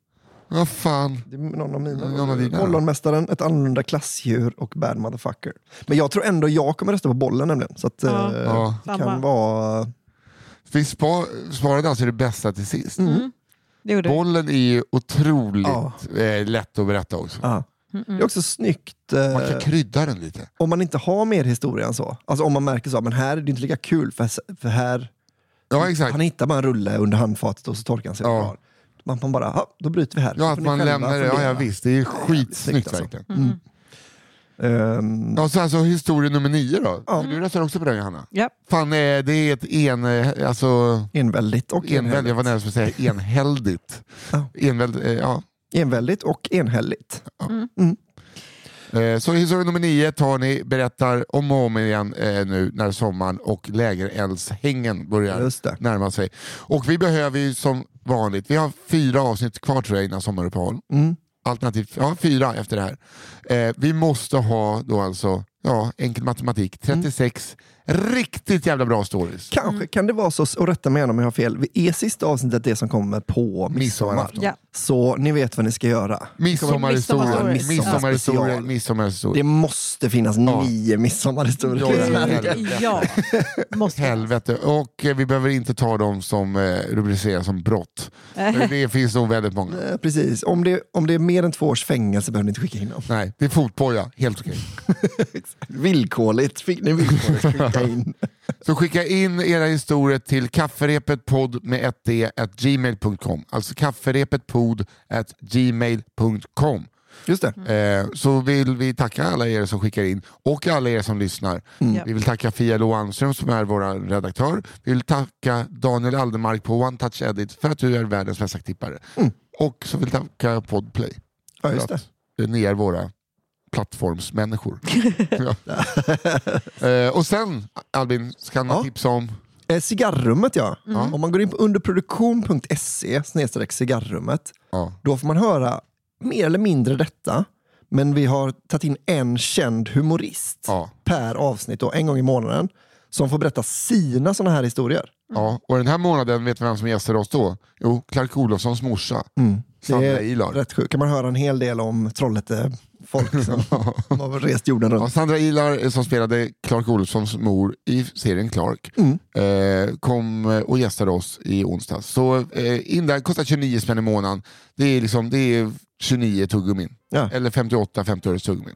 Vad fan? Det är någon av mina. Någon av dina då? Ollonmästaren, ett annorlunda klassdjur och Bad motherfucker. Men jag tror ändå jag kommer rösta på bollen nämligen. Så att, Ja. eh, Ja. det Samma. kan vara... Vi spa, sparade alltså det bästa till sist. Mm. Det gjorde vi. Bollen är ju otroligt Ja. eh, lätt att berätta också. Ja. Det är också snyggt eh, Man kan krydda den lite. om man inte har mer historia än så. Alltså om man märker så, men här är det inte lika kul för, för här, Ja exakt. han hittar bara en rulle under handfatet och så torkar han sig Ja. Man, man bara, ja, då bryter vi här. Ja, att man lämnar det. Ja, ja visst, det är skitsnyggt alltså. verkligen. Mm. Ehm, Ja, så alltså historia nummer nio då. Ja. Du röstar också på den Johanna? Ja. Fan, eh, det är ett en, eh, alltså, enväldigt och enväldigt, jag var enhälligt. nära att säga enhälligt. Ja. Enväldigt, eh, ja. Enväldigt och enhälligt. Eh, Så historia nummer nio tar ni, berättar om och om igen eh, nu när sommaren och lägereldshängen börjar närma sig. Och vi behöver ju som vanligt, vi har fyra avsnitt kvar tror jag innan sommaruppehåll. Mm. Alternativt ja, fyra efter det här. Eh, vi måste ha då alltså, ja, enkel matematik, 36 riktigt jävla bra stories. Kanske kan det vara så, och rätta mig om jag har fel, är sista avsnittet det som kommer på midsommar? Ja. Så ni vet vad ni ska göra. Midsommarhistorier, midsommarhistorier, midsommarhistorier. Det måste finnas Ja. nio midsommarhistorier. Ja. Måste. *laughs* Helvete. Och eh, vi behöver inte ta dem som eh, rubriceras som brott. Det *laughs* finns nog väldigt många. Eh, Precis. Om det, om det är mer än två års fängelse behöver ni inte skicka in dem. Nej, det är fotboja. Helt okej. *laughs* Villkorligt fick ni villkorligt skicka in. *laughs* Så skicka in era historier till kafferepetpodd med ett d at gmail.com. Alltså kafferepetpodd at gmail.com. Just det. Eh, så vill vi tacka alla er som skickar in och alla er som lyssnar. Ja. Vi vill tacka Fia Lo Almström som är vår redaktör. Vi vill tacka Daniel Aldermark på One Touch Edit för att du är världens bästa klippare. Och så vill vi tacka Podplay Ja, just det. ni är våra plattformsmänniskor. *laughs* eh, och sen Albin, ska man Ja. tipsa om Eh, cigarrummet ja. Ja. Om man går in på underproduktion.se snedstreck cigarrummet ja, då får man höra mer eller mindre detta. Men vi har tagit in en känd humorist ja, per avsnitt och en gång i månaden som får berätta sina sådana här historier. ja. Och den här månaden, vet vi vem som gästar oss då? Jo, Clark Olofssons morsa. Mm. Det är rätt sjukt. kan man höra en hel del om Trollhätte-folk *laughs* som har rest jorden Ja, runt. Sandra Ilar eh, som spelade Clark Olofssons mor i serien Clark Mm. eh, kom eh, och gästade oss i onsdags. Så eh, in där, kostar 29 spänn i månaden. Det är, liksom, det är 29 tuggummin. Ja. Eller 58 50 öres tuggummin.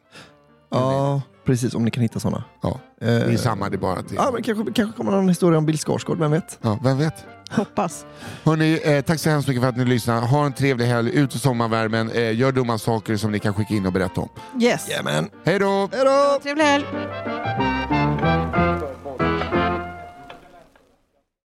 Ja, precis. Om ni kan hitta sådana. Ja, Eh, det är samma, det är bara det ja, men kanske, kanske kommer någon historia om Bill Skarsgård, vem vet? ja, Vem vet? Hoppas. Hörrni, eh, tack så hemskt mycket för att ni lyssnar. Ha en trevlig helg, ut i sommarvärmen, eh, gör dumma saker som ni kan skicka in och berätta om. Yes. Jajamän. Hej då! Hej då! Trevlig helg.